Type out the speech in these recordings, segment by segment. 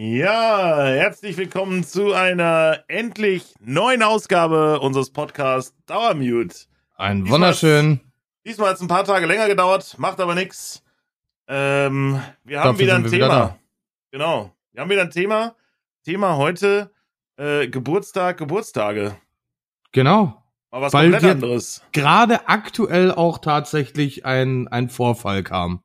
Ja, herzlich willkommen zu einer endlich neuen Ausgabe unseres Podcasts Dauermute. Ein wunderschön. Diesmal hat es ein paar Tage länger gedauert, macht aber nichts. Ähm, wir haben Dafür wieder ein Thema. wieder genau. Wir haben wieder ein Thema. Thema heute äh, Geburtstag, Geburtstage. Genau. Mal was Weil komplett anderes. Gerade aktuell auch tatsächlich ein, ein Vorfall kam.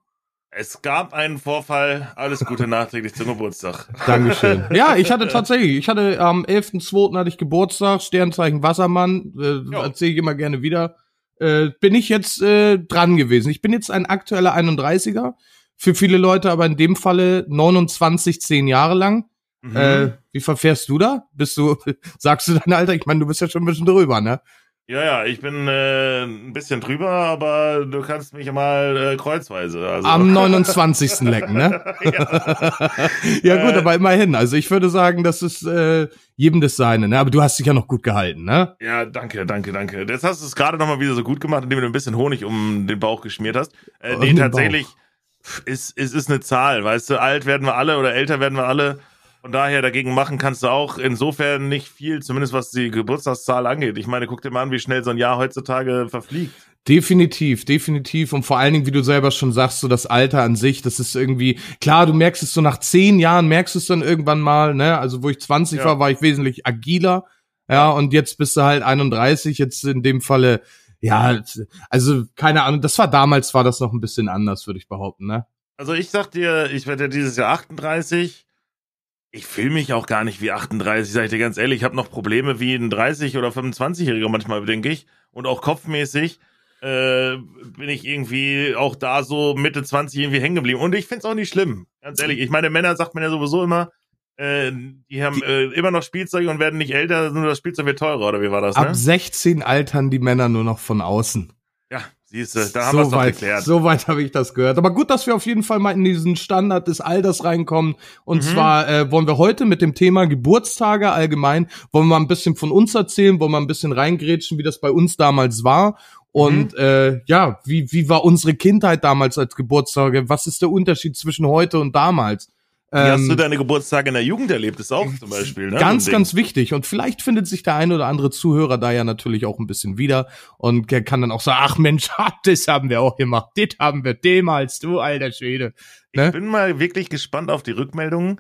Es gab einen Vorfall. Alles Gute nachträglich zum Geburtstag. Dankeschön. ja, ich hatte tatsächlich, ich hatte am 11.2. hatte ich Geburtstag, Sternzeichen Wassermann, äh, erzähle ich immer gerne wieder. Äh, bin ich jetzt äh, dran gewesen. Ich bin jetzt ein aktueller 31er. Für viele Leute aber in dem Falle 29, 10 Jahre lang. Mhm. Äh, wie verfährst du da? Bist du, sagst du dein Alter? Ich meine, du bist ja schon ein bisschen drüber, ne? Ja, ja, ich bin äh, ein bisschen drüber, aber du kannst mich mal äh, kreuzweise. Also. Am 29. lecken, ne? ja gut, Äh. aber immerhin. Also ich würde sagen, das ist äh, jedem das Seine, ne? Aber du hast dich ja noch gut gehalten, ne? Ja, danke, danke, danke. Jetzt hast du es gerade nochmal wieder so gut gemacht, indem du ein bisschen Honig um den Bauch geschmiert hast. Äh, Um nee, tatsächlich, pff, ist, ist, ist eine Zahl, weißt du, alt werden wir alle oder älter werden wir alle. Von daher dagegen machen kannst du auch insofern nicht viel, zumindest was die Geburtstagszahl angeht. Ich meine, guck dir mal an, wie schnell so ein Jahr heutzutage verfliegt. Definitiv, definitiv. Und vor allen Dingen, wie du selber schon sagst, so das Alter an sich, das ist irgendwie, klar, du merkst es so nach zehn Jahren, merkst du es dann irgendwann mal, ne? Also wo ich 20 Ja. war, war ich wesentlich agiler. Ja, und jetzt bist du halt 31, jetzt in dem Falle, ja, also keine Ahnung, das war damals, war das noch ein bisschen anders, würde ich behaupten, ne? Also ich sag dir, ich werde ja dieses Jahr 38. Ich fühle mich auch gar nicht wie 38, sag ich dir ganz ehrlich. Ich habe noch Probleme wie ein 30- oder 25-Jähriger manchmal, denke ich. Und auch kopfmäßig äh, bin ich irgendwie auch da so Mitte 20 irgendwie hängen geblieben. Und ich find's auch nicht schlimm, ganz ehrlich. Ich meine, Männer sagt man ja sowieso immer, äh, die haben äh, immer noch Spielzeug und werden nicht älter, nur das Spielzeug wird teurer, oder wie war das, Ab ne? 16 altern die Männer nur noch von außen. Ja, siehst du, da haben wir's doch weit, geklärt. so weit habe ich das gehört. Aber gut, dass wir auf jeden Fall mal in diesen Standard des Alters reinkommen. Und Mhm. zwar äh, wollen wir heute mit dem Thema Geburtstage allgemein, wollen wir mal ein bisschen von uns erzählen, wollen wir ein bisschen reingrätschen, wie das bei uns damals war. Und äh, ja, wie, wie war unsere Kindheit damals als Geburtstage? Was ist der Unterschied zwischen heute und damals? Wie hast Ähm, du deine Geburtstage in der Jugend erlebt? Ist auch zum Beispiel, ne? Ganz, ganz wichtig. Und vielleicht findet sich der ein oder andere Zuhörer da ja natürlich auch ein bisschen wieder und der kann dann auch sagen, ach Mensch, das haben wir auch gemacht, das haben wir damals, du alter Schwede. Ne? Ich bin mal wirklich gespannt auf die Rückmeldungen,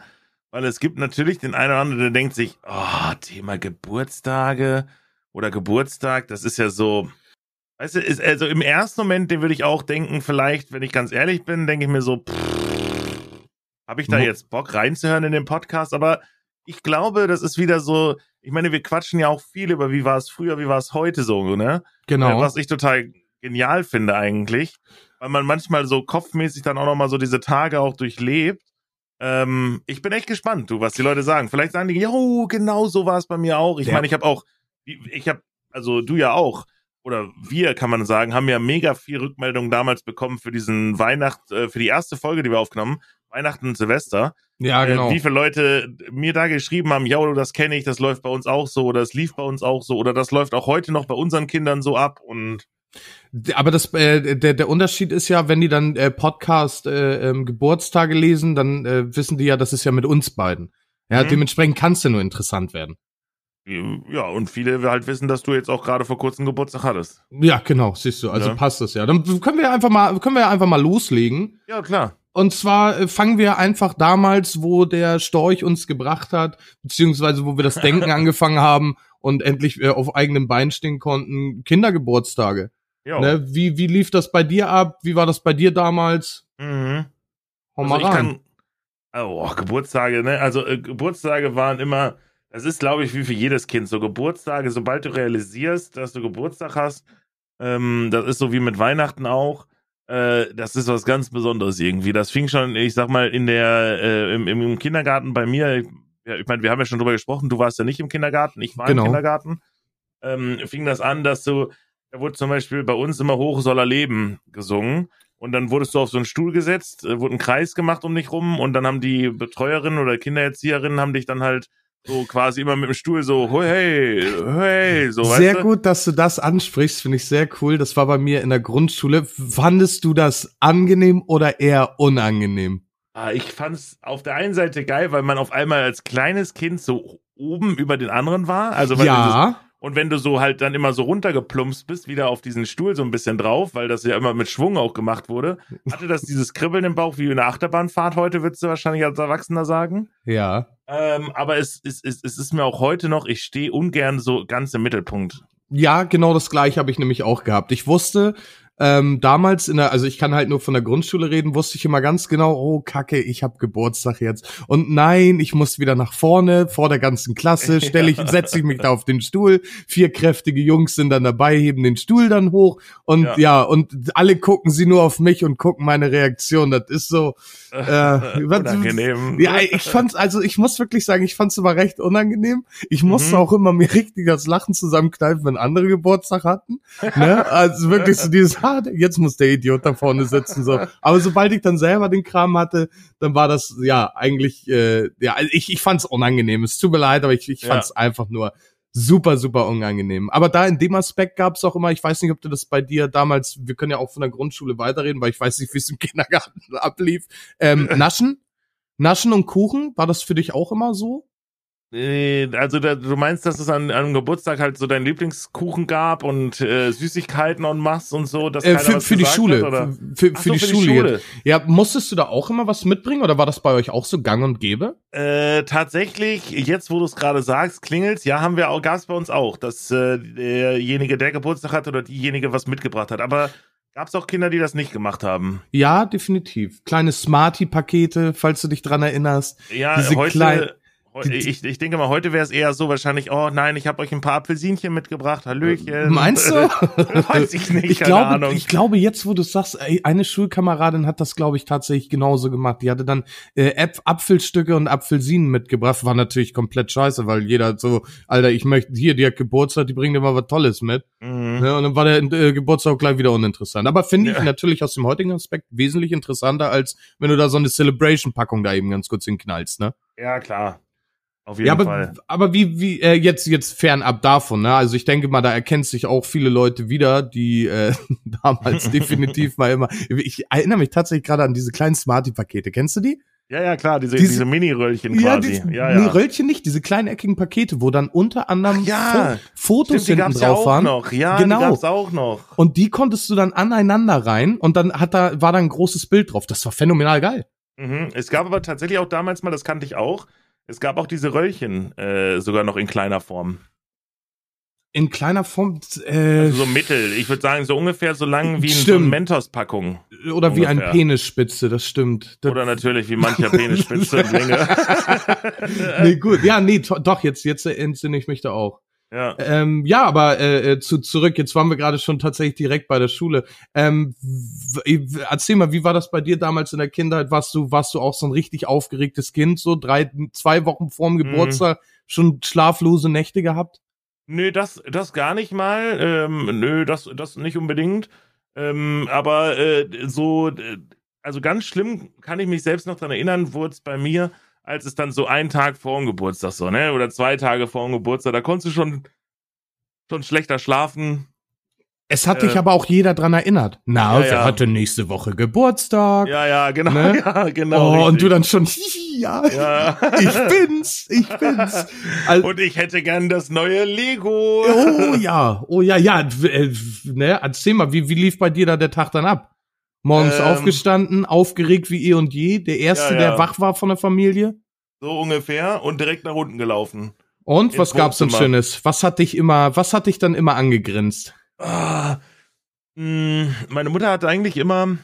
weil es gibt natürlich den einen oder anderen, der denkt sich, oh, Thema Geburtstage oder Geburtstag, das ist ja so, weißt du, ist, also im ersten Moment, den würde ich auch denken, vielleicht, wenn ich ganz ehrlich bin, denke ich mir so, habe ich da jetzt Bock reinzuhören in den Podcast, aber ich glaube, das ist wieder so, ich meine, wir quatschen ja auch viel über, wie war es früher, wie war es heute so, ne? Genau. Äh, was ich total genial finde eigentlich, weil man manchmal so kopfmäßig dann auch nochmal so diese Tage auch durchlebt. Ähm, ich bin echt gespannt, du, was die Leute sagen. Vielleicht sagen die, jo, genau so war es bei mir auch. Ich Ja. meine, ich habe auch, ich habe, also du ja auch, oder wir, kann man sagen, haben ja mega viel Rückmeldungen damals bekommen für diesen Weihnacht, äh, für die erste Folge, die wir aufgenommen, Weihnachten und Silvester. ja, genau. Äh, wie viele Leute mir da geschrieben haben, ja, du, das kenne ich, das läuft bei uns auch so, oder das lief bei uns auch so, oder das läuft auch heute noch bei unseren Kindern so ab und Aber das, äh, der, der Unterschied ist ja, wenn die dann äh, Podcast äh, ähm, Geburtstage lesen, dann äh, wissen die ja, das ist ja mit uns beiden. Ja, Mhm. dementsprechend kann es ja nur interessant werden. Ja, und viele halt wissen, dass du jetzt auch gerade vor kurzem Geburtstag hattest. Ja, genau, siehst du, also Ja. passt das ja. Dann können wir einfach mal, können wir einfach mal loslegen. Ja, klar. Und zwar äh, fangen wir einfach damals, wo der Storch uns gebracht hat, beziehungsweise wo wir das Denken angefangen haben und endlich äh, auf eigenem Bein stehen konnten, Kindergeburtstage. Ne? Wie, wie lief das bei dir ab? Wie war das bei dir damals? Mhm. Hau Also mal ich rein. kann, oh, Geburtstage, ne? Also äh, Geburtstage waren immer, das ist, glaube ich, wie für jedes Kind. So Geburtstage, sobald du realisierst, dass du Geburtstag hast, ähm, das ist so wie mit Weihnachten auch. Äh, das ist was ganz Besonderes irgendwie. Das fing schon, ich sag mal, in der äh, im, im Kindergarten bei mir. Ja, ich meine, wir haben ja schon drüber gesprochen. Du warst ja nicht im Kindergarten, ich war Genau. im Kindergarten. Ähm, fing das an, dass du, da wurde zum Beispiel bei uns immer Hoch soll er leben gesungen. Und dann wurdest du auf so einen Stuhl gesetzt, äh, wurde ein Kreis gemacht um dich rum und dann haben die Betreuerinnen oder Kindererzieherinnen haben dich dann halt so quasi immer mit dem Stuhl so, hey, hey, so, sehr weißt du? gut, dass du das ansprichst, finde ich sehr cool. Das war bei mir in der Grundschule. Fandest du das angenehm oder eher unangenehm? Ah, ich fand's auf der einen Seite geil, weil man auf einmal als kleines Kind so oben über den anderen war. Also weil Ja, und wenn du so halt dann immer so runtergeplumpst bist, wieder auf diesen Stuhl so ein bisschen drauf, weil das ja immer mit Schwung auch gemacht wurde, hatte das dieses Kribbeln im Bauch wie eine Achterbahnfahrt heute, würdest du wahrscheinlich als Erwachsener sagen. ja. Ähm, aber es, es, es, es ist mir auch heute noch, ich stehe ungern so ganz im Mittelpunkt. Ja, genau das gleiche habe ich nämlich auch gehabt. Ich wusste ähm, damals in der, also ich kann halt nur von der Grundschule reden, wusste ich immer ganz genau, oh Kacke, ich habe Geburtstag jetzt. Und nein, ich muss wieder nach vorne, vor der ganzen Klasse, stelle ich, setze ich mich da auf den Stuhl. Vier kräftige Jungs sind dann dabei, heben den Stuhl dann hoch und Ja. ja, und alle gucken sie nur auf mich und gucken meine Reaktion. Das ist so, äh, Unangenehm. ja, ich fand's, also ich muss wirklich sagen, ich fand's immer recht unangenehm. Ich musste Mhm. auch immer mir richtig das Lachen zusammenkneifen, wenn andere Geburtstag hatten. Ne? Also wirklich so dieses, ah, jetzt muss der Idiot da vorne sitzen. so. Aber sobald ich dann selber den Kram hatte, dann war das ja eigentlich, äh, ja, also ich, ich fand's unangenehm. Es tut mir leid, aber ich, ich Ja. fand's einfach nur super, super unangenehm. Aber da in dem Aspekt gab's auch immer, ich weiß nicht, ob du das bei dir damals, wir können ja auch von der Grundschule weiterreden, weil ich weiß nicht, wie es im Kindergarten ablief. Ähm, Naschen? Naschen und Kuchen, war das für dich auch immer so? Also da, du meinst, dass es an, an einem Geburtstag halt so deinen Lieblingskuchen gab und äh, Süßigkeiten und machst und so, dass Äh, für, für die Schule. Hat, oder? Für, für, für, so, die, Schule. Schule. Jetzt. Ja, musstest du da auch immer was mitbringen oder war das bei euch auch so gang und gäbe? Äh, tatsächlich, jetzt wo du es gerade sagst, klingelt's, ja, haben wir auch, gab's bei uns auch, dass äh, derjenige, der Geburtstag hat oder diejenige was mitgebracht hat. Aber gab's auch Kinder, die das nicht gemacht haben. Ja, definitiv. Kleine Smarty-Pakete, falls du dich dran erinnerst. Ja, Diese heute, die- ich, ich denke mal, heute wäre es eher so wahrscheinlich, oh nein, ich habe euch ein paar Apfelsinchen mitgebracht, Hallöchen. Meinst du? Weiß ich nicht, ich keine glaube, Ahnung. ich glaube, jetzt, wo du sagst, ey, eine Schulkameradin hat das, glaube ich, tatsächlich genauso gemacht. Die hatte dann äh, Apfelstücke und Apfelsinen mitgebracht. War natürlich komplett scheiße, weil jeder so, Alter, ich möchte hier, die hat Geburtstag, die bringt immer was Tolles mit. Mhm. Ne, und dann war der äh, Geburtstag auch gleich wieder uninteressant. Aber finde ich Ja. natürlich aus dem heutigen Aspekt wesentlich interessanter, als wenn du da so eine Celebration-Packung da eben ganz kurz hinknallst, ne? Ja, klar. Auf jeden Ja, aber, Fall. aber wie, wie, äh, jetzt, jetzt fernab davon, ne? Also ich denke mal, da erkennt sich auch viele Leute wieder, die äh, damals definitiv mal immer. Ich erinnere mich tatsächlich gerade an diese kleinen Smarty-Pakete. Kennst du die? Ja, ja, klar, diese, Diese- diese, Mini-Röllchen quasi. ja, Nee, ja. Röllchen nicht, diese kleinen eckigen Pakete, wo dann unter anderem Ach ja, Fo Fotos Stimmt, hinten gab's ja drauf auch waren. noch. Ja, Genau. die gab's auch noch. Und die konntest du dann aneinander rein und dann hat da, war da ein großes Bild drauf. Das war phänomenal geil. Mhm. Es gab aber tatsächlich auch damals mal, das kannte ich auch, es gab auch diese Röllchen, äh, sogar noch in kleiner Form. In kleiner Form, äh, Also so mittel. Ich würde sagen, so ungefähr so lang wie in so Stimmt. eine Mentos-Packung. oder wie ein ungefähr. Penisspitze, das stimmt. Das, Oder natürlich wie mancher Penisspitze nee, gut. Ja, nee, doch, jetzt, jetzt entsinne ich mich da auch. Ja. Ähm, ja, aber äh, äh, zu, zurück, jetzt waren wir gerade schon tatsächlich direkt bei der Schule. Ähm, erzähl mal, wie war das bei dir damals in der Kindheit? Warst du, warst du auch so ein richtig aufgeregtes Kind, so drei, zwei Wochen vorm Geburtstag schon schlaflose Nächte gehabt? Nö, das, das gar nicht mal. Ähm, nö, das, das nicht unbedingt. Ähm, aber äh, so, äh, also ganz schlimm kann ich mich selbst noch dran erinnern, wurde es bei mir, als es dann so einen Tag vor dem Geburtstag so, ne? Oder zwei Tage vor dem Geburtstag, da konntest du schon, schon schlechter schlafen. Es hat Äh, dich aber auch jeder dran erinnert. Na, ja, ja. hatte nächste Woche Geburtstag? Ja, ja, genau. Ne? Ja, genau. oh, und du dann schon, hihi, ja, Ja. ich bin's, ich bin's. Also, Und ich hätte gern das neue Lego. oh ja, oh ja, ja, äh, ne, erzähl mal, wie, wie lief bei dir da der Tag dann ab? Morgens Ähm. aufgestanden, aufgeregt wie eh und je, der Erste, Ja, ja. der wach war von der Familie. So ungefähr. Und direkt nach unten gelaufen. Und was gab's denn. Schönes? Was hat dich immer, was hat dich dann immer angegrinst? Ah, mh, meine Mutter hatte eigentlich immer,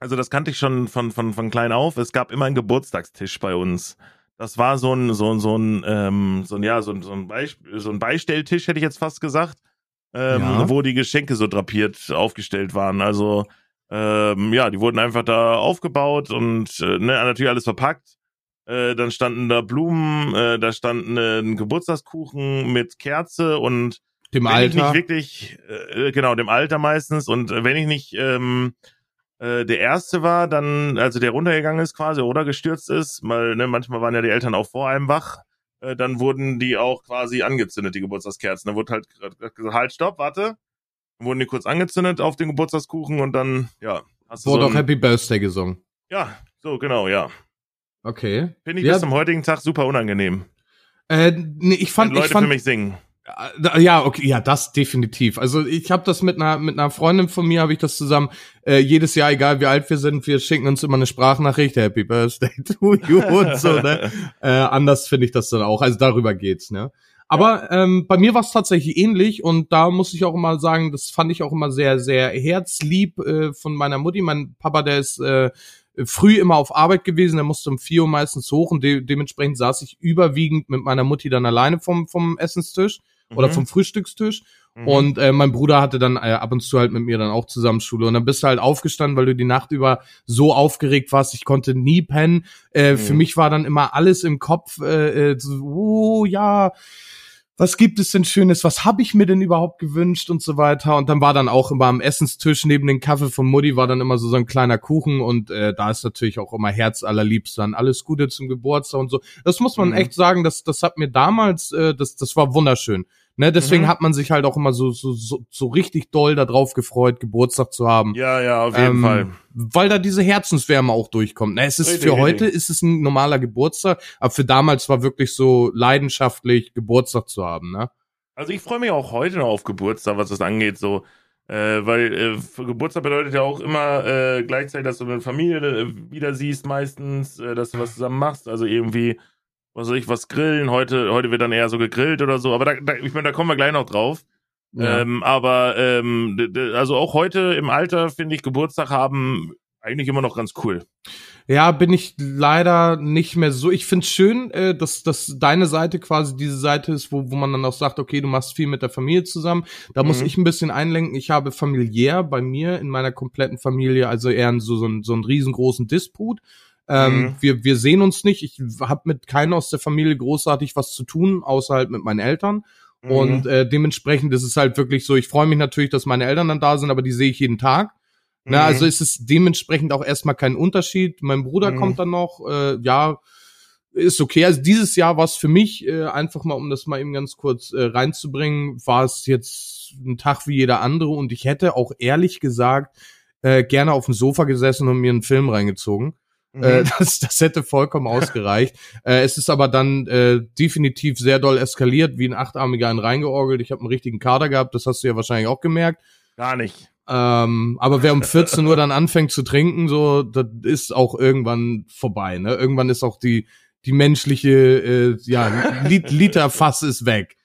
also das kannte ich schon von, von, von klein auf, es gab immer einen Geburtstagstisch bei uns. Das war so ein, so ein, so ein, ähm, so ein, ja, so ein, so ein, Beisp so ein Beistelltisch, hätte ich jetzt fast gesagt, ähm, Ja. wo die Geschenke so drapiert aufgestellt waren. Also, ähm, ja, die wurden einfach da aufgebaut und äh, ne, natürlich alles verpackt. Äh, dann standen da Blumen, äh, da stand äh, ein Geburtstagskuchen mit Kerze und Dem wenn ich Alter? nicht wirklich, äh, genau, dem Alter meistens, und äh, wenn ich nicht ähm, äh, der Erste war, dann, also der runtergegangen ist quasi oder gestürzt ist, mal, ne, manchmal waren ja die Eltern auch vor einem wach, äh, dann wurden die auch quasi angezündet, die Geburtstagskerzen. Da wurde halt gesagt, halt, stopp, warte. Wurden die kurz angezündet auf den Geburtstagskuchen und dann, ja, hast du Wurde so auch Happy Birthday gesungen. ja, So, genau, ja. Okay. Finde ich Ja. bis zum heutigen Tag super unangenehm. Äh, nee, ich Wenn fand, Leute ich fand, für mich singen. Äh, Ja, okay, ja, das definitiv. Also ich habe das mit einer mit einer Freundin von mir habe ich das zusammen äh, jedes Jahr, egal wie alt wir sind, wir schicken uns immer eine Sprachnachricht, Happy Birthday to you und so. Ne? Äh, anders finde ich das dann auch. Also darüber geht's, ne? Aber ähm, bei mir war es tatsächlich ähnlich und da muss ich auch immer sagen, das fand ich auch immer sehr, sehr herzlieb äh, von meiner Mutti. Mein Papa, der ist äh, früh immer auf Arbeit gewesen, der musste um vier Uhr meistens hoch und de dementsprechend saß ich überwiegend mit meiner Mutti dann alleine vom, vom Essenstisch oder Mhm. vom Frühstückstisch. Mhm. Und äh, mein Bruder hatte dann äh, ab und zu halt mit mir dann auch zusammen Schule. Und dann bist du halt aufgestanden, weil du die Nacht über so aufgeregt warst. Ich konnte nie pennen. Äh, Mhm. Für mich war dann immer alles im Kopf, äh, äh, so, oh ja, was gibt es denn Schönes? Was habe ich mir denn überhaupt gewünscht und so weiter? Und dann war dann auch immer am Essenstisch neben dem Kaffee von Mutti war dann immer so, so ein kleiner Kuchen und äh, da ist natürlich auch immer Herz allerliebst dann alles Gute zum Geburtstag und so. Das muss man Mhm. echt sagen, das, das hat mir damals, äh, das, das war wunderschön. Ne, deswegen Mhm. hat man sich halt auch immer so, so, so, so richtig doll darauf gefreut, Geburtstag zu haben. Ja, ja, auf jeden Ähm, Fall. Weil da diese Herzenswärme auch durchkommt. Na, es ist Richtig, für heute richtig. ist es ein normaler Geburtstag, aber für damals war wirklich so leidenschaftlich Geburtstag zu haben, ne? Also ich freue mich auch heute noch auf Geburtstag, was das angeht, so. Äh, weil äh, Geburtstag bedeutet ja auch immer äh, gleichzeitig, dass du eine Familie äh, wieder siehst meistens, äh, dass du was zusammen machst. Also irgendwie, was soll ich, was grillen. Heute, heute wird dann eher so gegrillt oder so. Aber da, da, ich meine, da kommen wir gleich noch drauf. Ja. Ähm, aber ähm, also auch heute im Alter finde ich Geburtstag haben eigentlich immer noch ganz cool. Ja, bin ich leider nicht mehr so. Ich find's schön, äh, dass, dass deine Seite quasi diese Seite ist, wo, wo man dann auch sagt, okay, du machst viel mit der Familie zusammen. Da muss Mhm. ich ein bisschen einlenken. Ich habe familiär bei mir in meiner kompletten Familie also eher so, so, einen, so einen riesengroßen Disput. Ähm, Mhm. wir, wir sehen uns nicht. Ich habe mit keinem aus der Familie großartig was zu tun, außer halt mit meinen Eltern. Mhm. Und äh, dementsprechend ist es halt wirklich so, ich freue mich natürlich, dass meine Eltern dann da sind, aber die sehe ich jeden Tag. Na, Mhm. also ist es dementsprechend auch erstmal kein Unterschied. Mein Bruder Mhm. kommt dann noch, äh, ja, ist okay. Also dieses Jahr war es für mich, äh, einfach mal, um das mal eben ganz kurz äh, reinzubringen, war es jetzt ein Tag wie jeder andere und ich hätte auch ehrlich gesagt äh, gerne auf dem Sofa gesessen und mir einen Film reingezogen. Mhm. Äh, das, das hätte vollkommen ausgereicht. äh, es ist aber dann äh, definitiv sehr doll eskaliert, wie ein Achtarmiger einen reingeorgelt. Ich habe einen richtigen Kader gehabt, das hast du ja wahrscheinlich auch gemerkt. Gar nicht. Ähm, aber wer um 14 Uhr dann anfängt zu trinken, so, das ist auch irgendwann vorbei. Ne? Irgendwann ist auch die die menschliche äh, ja Lit Literfass ist weg.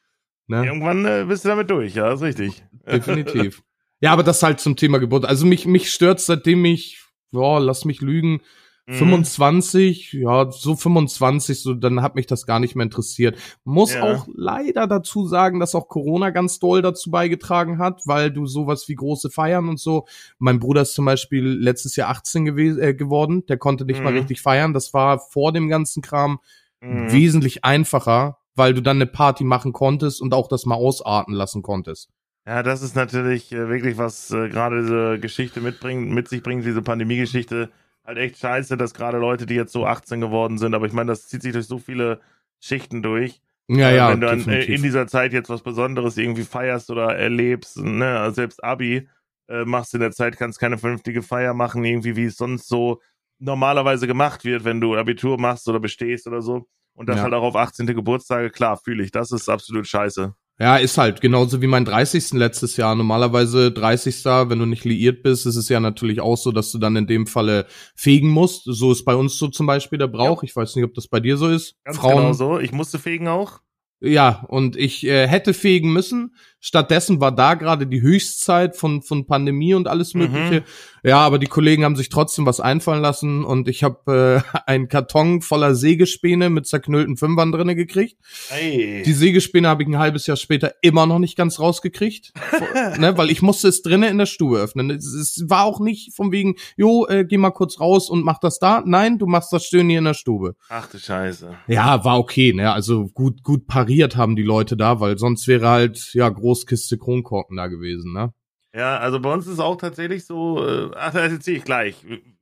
Ne? Irgendwann äh, bist du damit durch, ja, ist richtig. Definitiv. Ja, aber das halt zum Thema Geburt. Also mich mich stört seitdem ich, ja, lass mich lügen, Mhm. 25, ja, so 25, so dann hat mich das gar nicht mehr interessiert. Muss Ja. auch leider dazu sagen, dass auch Corona ganz doll dazu beigetragen hat, weil du sowas wie große Feiern und so. Mein Bruder ist zum Beispiel letztes Jahr 18 gewesen, äh, geworden, der konnte nicht mal Mhm. richtig feiern. Das war vor dem ganzen Kram Mhm. wesentlich einfacher, weil du dann eine Party machen konntest und auch das mal ausarten lassen konntest. Ja, das ist natürlich äh, wirklich, was äh, gerade diese Geschichte mitbringt, mit sich bringt, diese Pandemie-Geschichte. Halt echt scheiße, dass gerade Leute, die jetzt so 18 geworden sind, aber ich meine, das zieht sich durch so viele Schichten durch. Ja, Äh, ja, Wenn du dann, äh, in dieser Zeit jetzt was Besonderes irgendwie feierst oder erlebst, ne, also selbst Abi äh, machst in der Zeit, kannst keine vernünftige Feier machen, irgendwie wie es sonst so normalerweise gemacht wird, wenn du Abitur machst oder bestehst oder so. Und das Ja. halt auch auf 18. Geburtstage, klar, fühle ich. Das ist absolut scheiße. Ja, ist halt genauso wie mein 30. letztes Jahr. Normalerweise 30. wenn du nicht liiert bist, ist es ja natürlich auch so, dass du dann in dem Falle fegen musst. So ist bei uns so zum Beispiel der Brauch. Ich weiß nicht, ob das bei dir so ist. Ganz Frauen, genau so. Ich musste fegen auch. ja, und ich äh, hätte fegen müssen. Stattdessen war da gerade die Höchstzeit von von Pandemie und alles Mhm. Mögliche. Ja, aber die Kollegen haben sich trotzdem was einfallen lassen und ich habe äh, einen Karton voller Sägespäne mit zerknüllten Fünfern drinne gekriegt. Hey. Die Sägespäne habe ich ein halbes Jahr später immer noch nicht ganz rausgekriegt, ne, weil ich musste es drinnen in der Stube öffnen. Es, es war auch nicht von wegen, jo, äh, geh mal kurz raus und mach das da. Nein, du machst das schön hier in der Stube. Ach du Scheiße. Ja, war okay, ne, also gut, gut pariert haben die Leute da, weil sonst wäre halt, ja, Großkiste Kronkorken da gewesen, ne. Ja, also bei uns ist auch tatsächlich so, äh, ach, das erzähle ich gleich.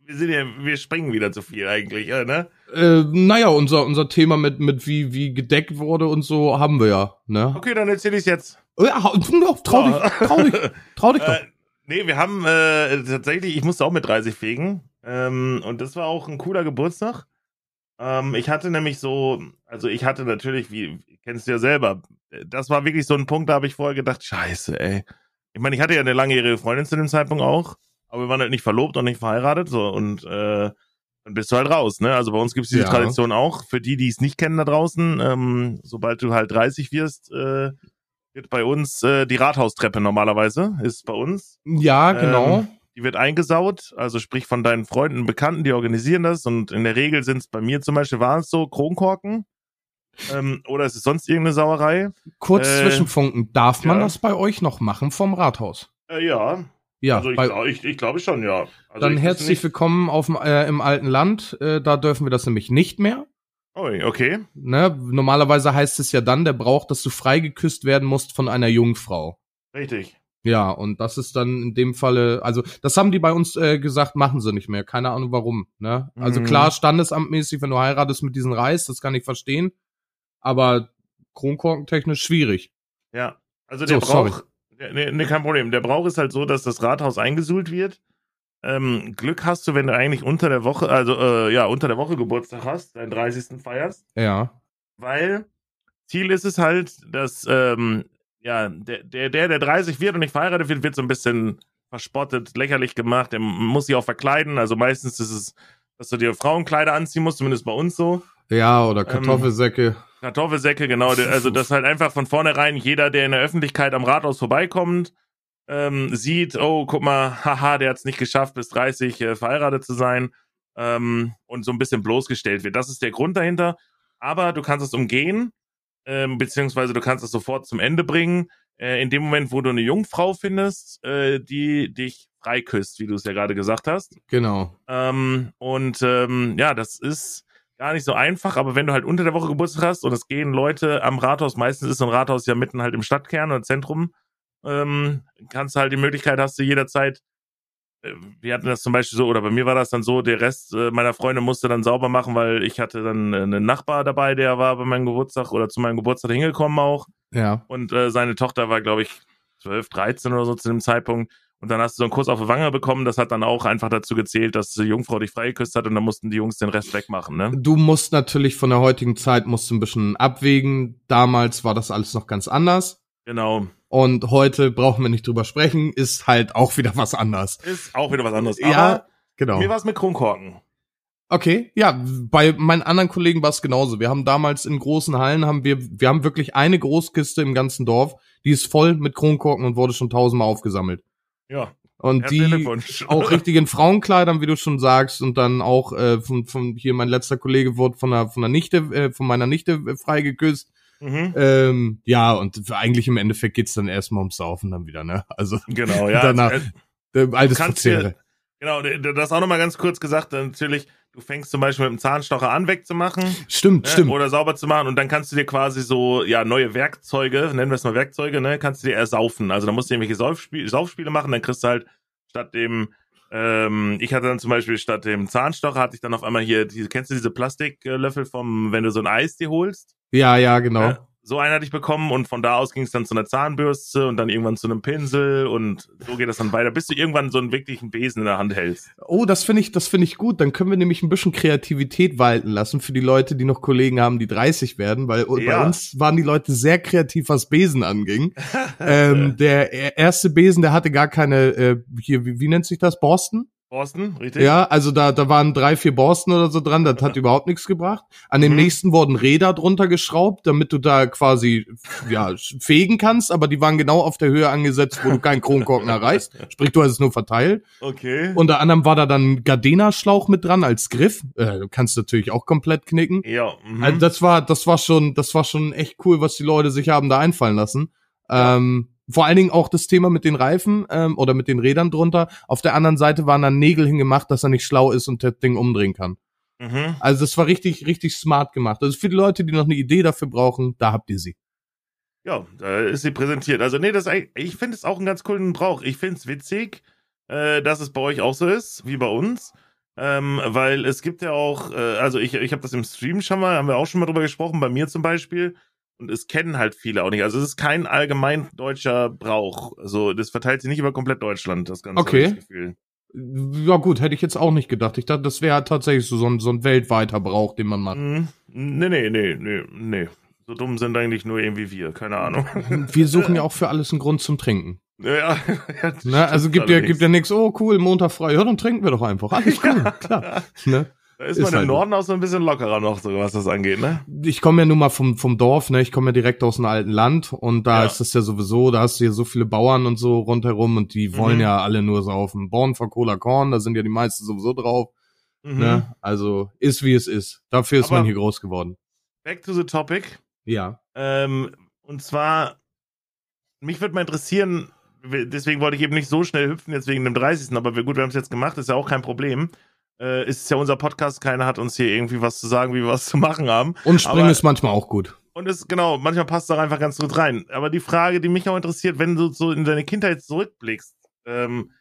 Wir sind ja, wir springen wieder zu viel eigentlich, ja, ne? Äh, naja, unser, unser Thema mit, mit wie, wie gedeckt wurde und so haben wir ja, ne. Okay, dann erzähle ich jetzt. Ja, hau- trau dich, trau dich, trau dich doch. Äh, Nee, wir haben äh, tatsächlich, ich musste auch mit 30 fegen. Ähm, und das war auch ein cooler Geburtstag. Ähm, ich hatte nämlich so, also ich hatte natürlich, wie kennst du ja selber, das war wirklich so ein Punkt, da habe ich vorher gedacht, scheiße, ey. Ich meine, ich hatte ja eine langjährige Freundin zu dem Zeitpunkt auch, aber wir waren halt nicht verlobt und nicht verheiratet, so und äh, dann bist du halt raus, ne? Also bei uns gibt es diese Ja. Tradition auch. Für die, die es nicht kennen da draußen, ähm, sobald du halt 30 wirst, äh, wird bei uns äh, die Rathaustreppe normalerweise, ist bei uns. Ja, genau. Ähm, die wird eingesaut, also sprich von deinen Freunden, Bekannten, die organisieren das und in der Regel sind es bei mir zum Beispiel, waren es so Kronkorken ähm, oder ist es sonst irgendeine Sauerei? Kurz äh, zwischenfunken, darf man ja. das bei euch noch machen vom Rathaus? Äh, ja, Ja, also ich, ich, ich glaube schon, ja. Also dann herzlich willkommen auf äh, im alten Land. Äh, da dürfen wir das nämlich nicht mehr. Ui, okay. Ne? Normalerweise heißt es ja dann, der braucht, dass du freigeküsst werden musst von einer Jungfrau. Richtig. Ja, und das ist dann in dem Falle, also das haben die bei uns äh, gesagt, machen sie nicht mehr. Keine Ahnung warum. Ne? Also Mhm. klar, standesamtmäßig, wenn du heiratest mit diesen Reis, das kann ich verstehen. Aber Kronkorkentechnisch schwierig. Ja. Also der So. Brauch, nee, nee, kein Problem. Der Brauch ist halt so, dass das Rathaus eingesuhlt wird. Ähm, Glück hast du, wenn du eigentlich unter der Woche, also äh, ja, unter der Woche Geburtstag hast, deinen 30. feierst. Ja. weil Ziel ist es halt, dass ähm, ja, der, der, der, der 30 wird und nicht verheiratet wird, wird so ein bisschen verspottet, lächerlich gemacht. Der muss sich auch verkleiden. Also meistens ist es, dass du dir Frauenkleider anziehen musst, zumindest bei uns so. Ja, oder Kartoffelsäcke. Kartoffelsäcke, genau. Also, dass halt einfach von vornherein jeder, der in der Öffentlichkeit am Rathaus vorbeikommt, ähm, sieht, oh, guck mal, haha, der hat es nicht geschafft, bis 30 äh, verheiratet zu sein ähm, und so ein bisschen bloßgestellt wird. Das ist der Grund dahinter. Aber du kannst es umgehen, ähm, beziehungsweise du kannst es sofort zum Ende bringen. Äh, in dem Moment, wo du eine Jungfrau findest, äh, die dich freiküsst, wie du es ja gerade gesagt hast. Genau. Ähm, und ähm, ja, das ist gar nicht so einfach, aber wenn du halt unter der Woche Geburtstag hast und es gehen Leute am Rathaus, meistens ist so ein Rathaus ja mitten halt im Stadtkern oder Zentrum, ähm, kannst du halt die Möglichkeit, hast du jederzeit, wir hatten das zum Beispiel so, oder bei mir war das dann so, der Rest äh, meiner Freunde musste dann sauber machen, weil ich hatte dann äh, einen Nachbar dabei, der war bei meinem Geburtstag oder zu meinem Geburtstag hingekommen auch Ja. und äh, seine Tochter war, glaube ich, 12, 13 oder so zu dem Zeitpunkt. Und dann hast du so einen Kuss auf die Wange bekommen. Das hat dann auch einfach dazu gezählt, dass die Jungfrau dich freigeküsst hat und dann mussten die Jungs den Rest wegmachen, ne? Du musst natürlich von der heutigen Zeit musst du ein bisschen abwägen. Damals war das alles noch ganz anders. Genau. Und heute brauchen wir nicht drüber sprechen, ist halt auch wieder was anders. Ist auch wieder was anderes. Ja, Aber Genau. mir war es mit Kronkorken. Okay, ja, bei meinen anderen Kollegen war es genauso. Wir haben damals in großen Hallen haben wir, wir haben wirklich eine Großkiste im ganzen Dorf, die ist voll mit Kronkorken und wurde schon tausendmal aufgesammelt. Ja. Und die auch richtig in Frauenkleidern, wie du schon sagst, und dann auch äh, von, von hier mein letzter Kollege wurde von der von der Nichte, äh, von meiner Nichte äh, freigeküsst. Mhm. Ähm, ja, und eigentlich im Endeffekt geht's dann erstmal ums Saufen dann wieder, ne? Also Genau, ja. Danach- Äh, äh, altes Verzehre. Genau, das auch nochmal ganz kurz gesagt. Natürlich, du fängst zum Beispiel mit dem Zahnstocher an, wegzumachen. Stimmt, ne, stimmt. Oder sauber zu machen und dann kannst du dir quasi so, ja, neue Werkzeuge, nennen wir es mal Werkzeuge, ne, kannst du dir ersaufen. Also da musst du irgendwelche Saufspiele, Saufspiele machen, dann kriegst du halt statt dem, ähm, ich hatte dann zum Beispiel statt dem Zahnstocher hatte ich dann auf einmal hier, diese, kennst du diese Plastiklöffel vom, wenn du so ein Eis dir holst? Ja, ja, genau. Äh, so einen hatte ich bekommen und von da aus ging es dann zu einer Zahnbürste und dann irgendwann zu einem Pinsel und so geht das dann weiter, bis du irgendwann so einen wirklichen Besen in der Hand hältst. Oh, das finde ich, das finde ich gut. Dann können wir nämlich ein bisschen Kreativität walten lassen für die Leute, die noch Kollegen haben, die 30 werden, weil bei Ja. uns waren die Leute sehr kreativ, was Besen anging. ähm, der e- erste Besen, der hatte gar keine, äh, hier, wie, wie nennt sich das, Borsten? Borsten, richtig? Ja, also da, da waren drei, vier Borsten oder so dran, das hat überhaupt nichts gebracht. An dem Mhm. nächsten wurden Räder drunter geschraubt, damit du da quasi, ja, fegen kannst, aber die waren genau auf der Höhe angesetzt, wo du keinen Kronkorken erreichst. Sprich, du hast es nur verteilt. Okay. Unter anderem war da dann Gardena-Schlauch mit dran als Griff. Äh, du kannst natürlich auch komplett knicken. ja, mhm. Also das war, das war schon, das war schon echt cool, was die Leute sich haben da einfallen lassen. Ähm, vor allen Dingen auch das Thema mit den Reifen ähm, oder mit den Rädern drunter. Auf der anderen Seite waren dann Nägel hingemacht, dass er nicht schlau ist und das Ding umdrehen kann. mhm. Also das war richtig, richtig smart gemacht. Also für die Leute, die noch eine Idee dafür brauchen, da habt ihr sie. Ja, da ist sie präsentiert. Also nee, das ich finde es auch einen ganz coolen Brauch. Ich finde es witzig, äh, dass es bei euch auch so ist, wie bei uns. Ähm, weil es gibt ja auch, äh, also ich, ich habe das im Stream schon mal, haben wir auch schon mal drüber gesprochen, bei mir zum Beispiel. Und es kennen halt viele auch nicht. Also es ist kein allgemein deutscher Brauch. Also das verteilt sich nicht über komplett Deutschland, das Ganze. Okay. Gefühl. Ja gut, hätte ich jetzt auch nicht gedacht. Ich dachte, das wäre tatsächlich so, so, ein, so ein weltweiter Brauch, den man macht. Mhm. Nee, nee, nee, nee, nee. So dumm sind eigentlich nur irgendwie wir, keine Ahnung. Wir suchen ja auch für alles einen Grund zum Trinken. ja, ja, das Ne? Also gibt ja, gibt ja nichts, oh cool, Montag frei, ja, dann trinken wir doch einfach. Alles cool, klar. Ne? Da ist, ist man im halt so. Norden auch so ein bisschen lockerer noch, so was das angeht, ne? Ich komme ja nun mal vom, vom Dorf, ne? Ich komme ja direkt aus einem alten Land und da Ja. ist das ja sowieso, da hast du ja so viele Bauern und so rundherum und die wollen Mhm. ja alle nur so auf dem Born von Cola Korn, da sind ja die meisten sowieso drauf. Mhm. Ne? Also ist wie es ist. Dafür ist Aber- man hier groß geworden. Back to the topic. Ja. Ähm, und zwar, mich würde mal interessieren, deswegen wollte ich eben nicht so schnell hüpfen, jetzt wegen dem 30. Aber gut, wir haben es jetzt gemacht, ist ja auch kein Problem. Äh, ist ja unser Podcast, keiner hat uns hier irgendwie was zu sagen, wie wir was zu machen haben. Und springen Aber- ist manchmal auch gut. Und es, genau, manchmal passt es auch einfach ganz gut rein. Aber die Frage, die mich auch interessiert, wenn du so in deine Kindheit zurückblickst, ähm,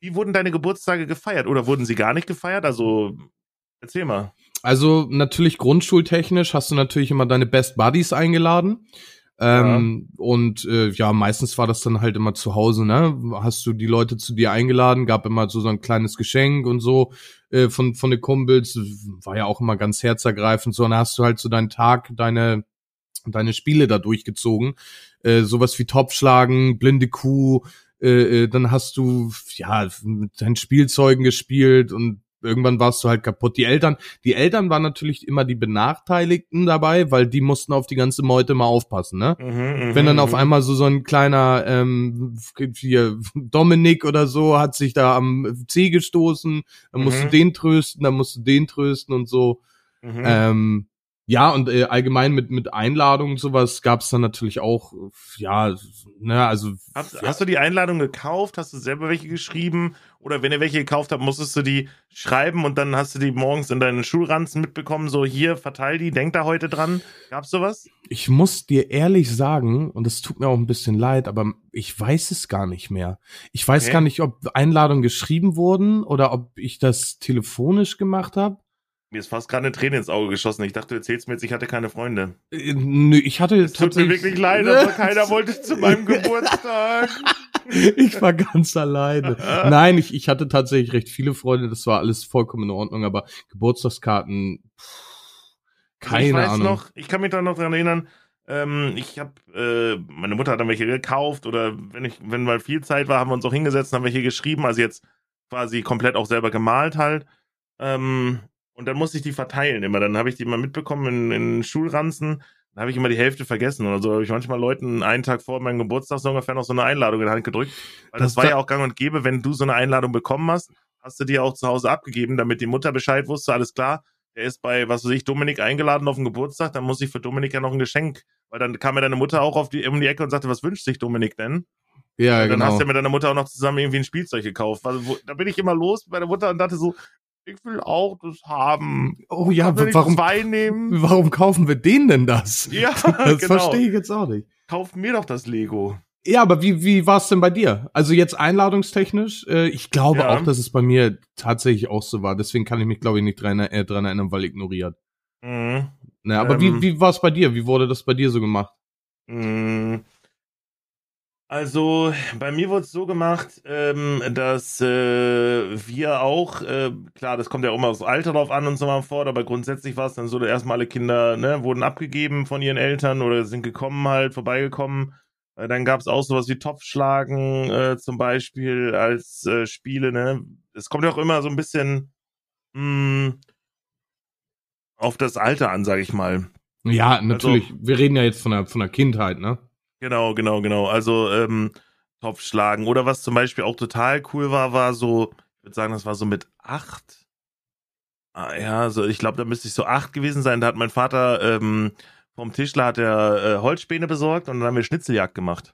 wie wurden deine Geburtstage gefeiert? Oder wurden sie gar nicht gefeiert? Also, erzähl mal. Also natürlich grundschultechnisch hast du natürlich immer deine Best Buddies eingeladen. Ähm, Und äh, ja, meistens war das dann halt immer zu Hause, ne? Hast du die Leute zu dir eingeladen, gab immer so, so ein kleines Geschenk und so äh, von, von den Kumpels, war ja auch immer ganz herzergreifend, so, und dann hast du halt so deinen Tag, deine, deine Spiele da durchgezogen. Äh, sowas wie Topfschlagen, blinde Kuh, äh, äh, dann hast du ja mit deinen Spielzeugen gespielt und irgendwann warst du halt kaputt. Die Eltern, die Eltern waren natürlich immer die Benachteiligten dabei, weil die mussten auf die ganze Meute mal aufpassen, ne? Mhm, Wenn dann auf mhm. einmal so so ein kleiner ähm, hier Dominik oder so hat sich da am Zeh gestoßen, dann musst Mhm. du den trösten, dann musst du den trösten und so. Mhm. Ähm, ja, und äh, allgemein mit, mit Einladungen und sowas gab's dann natürlich auch, ja, ne, also. Hast, ja, hast du die Einladung gekauft? Hast du selber welche geschrieben? Oder wenn ihr welche gekauft habt, musstest du die schreiben und dann hast du die morgens in deinen Schulranzen mitbekommen, so hier, verteil die, denk da heute dran. Gab's sowas? ich muss dir ehrlich sagen, und es tut mir auch ein bisschen leid, aber ich weiß es gar nicht mehr. Ich weiß Okay. gar nicht, ob Einladungen geschrieben wurden oder ob ich das telefonisch gemacht habe. Mir ist fast gerade eine Träne ins Auge geschossen. Ich dachte, du erzählst mir jetzt, ich hatte keine Freunde. Äh, Nö, ich hatte Es tut mir wirklich leid, aber keiner wollte zu meinem Geburtstag. ich war ganz alleine. Nein, ich, ich hatte tatsächlich recht viele Freunde, das war alles vollkommen in Ordnung, aber Geburtstagskarten, pff, keine ich weiß Ahnung. noch, ich kann mich da noch dran erinnern, ähm, ich habe, äh, meine Mutter hat dann welche gekauft oder wenn ich, wenn mal viel Zeit war, haben wir uns auch hingesetzt und haben welche geschrieben, also jetzt quasi komplett auch selber gemalt halt. Ähm, und dann musste ich die verteilen immer. Dann habe ich die mal mitbekommen in, in Schulranzen. Dann habe ich immer die Hälfte vergessen oder so. Habe ich manchmal Leuten einen Tag vor meinem Geburtstag so ungefähr noch so eine Einladung in die Hand gedrückt. Weil das, Das war ja auch gang und gäbe, wenn du so eine Einladung bekommen hast, hast du die auch zu Hause abgegeben, damit die Mutter Bescheid wusste, alles klar, der ist bei, was weiß ich, Dominik eingeladen auf den Geburtstag, dann muss ich für Dominik ja noch ein Geschenk, weil dann kam ja deine Mutter auch auf die, um die Ecke und sagte, was wünscht sich Dominik denn? Ja, und dann genau. hast du ja mit deiner Mutter auch noch zusammen irgendwie ein Spielzeug gekauft. Also, wo, da bin ich immer los bei der Mutter und dachte so, ich will auch das haben. oh ja, warum, zwei nehmen? warum kaufen wir den denn das? Ja, Das genau. verstehe ich jetzt auch nicht. Kauf mir doch das Lego. Ja, aber wie, wie war es denn bei dir? Also jetzt einladungstechnisch? Äh, ich glaube Ja. auch, dass es bei mir tatsächlich auch so war. Deswegen kann ich mich, glaube ich, nicht dran, äh, dran erinnern, weil ignoriert. Mhm. Ne, aber Ähm. wie, wie war es bei dir? Wie wurde das bei dir so gemacht? Mm. Also, bei mir wurde es so gemacht, ähm, dass äh, wir auch, äh, klar, das kommt ja auch immer aufs Alter drauf an und so mal fort, aber grundsätzlich war es dann so, dass erstmal alle Kinder ne, wurden abgegeben von ihren Eltern oder sind gekommen halt, vorbeigekommen. Äh, dann gab es auch sowas wie Topfschlagen äh, zum Beispiel als äh, Spiele, ne. Es kommt ja auch immer so ein bisschen mh, auf das Alter an, sag ich mal. Ja, Also natürlich. wir reden ja jetzt von der, von der Kindheit, ne? Genau, genau, genau. Also ähm, Topfschlagen. Oder was zum Beispiel auch total cool war, war so, ich würde sagen, das war so mit acht. Ah, ja, so ich glaube, da müsste ich so acht gewesen sein. Da hat mein Vater ähm, vom Tischler hat er äh, Holzspäne besorgt und dann haben wir Schnitzeljagd gemacht.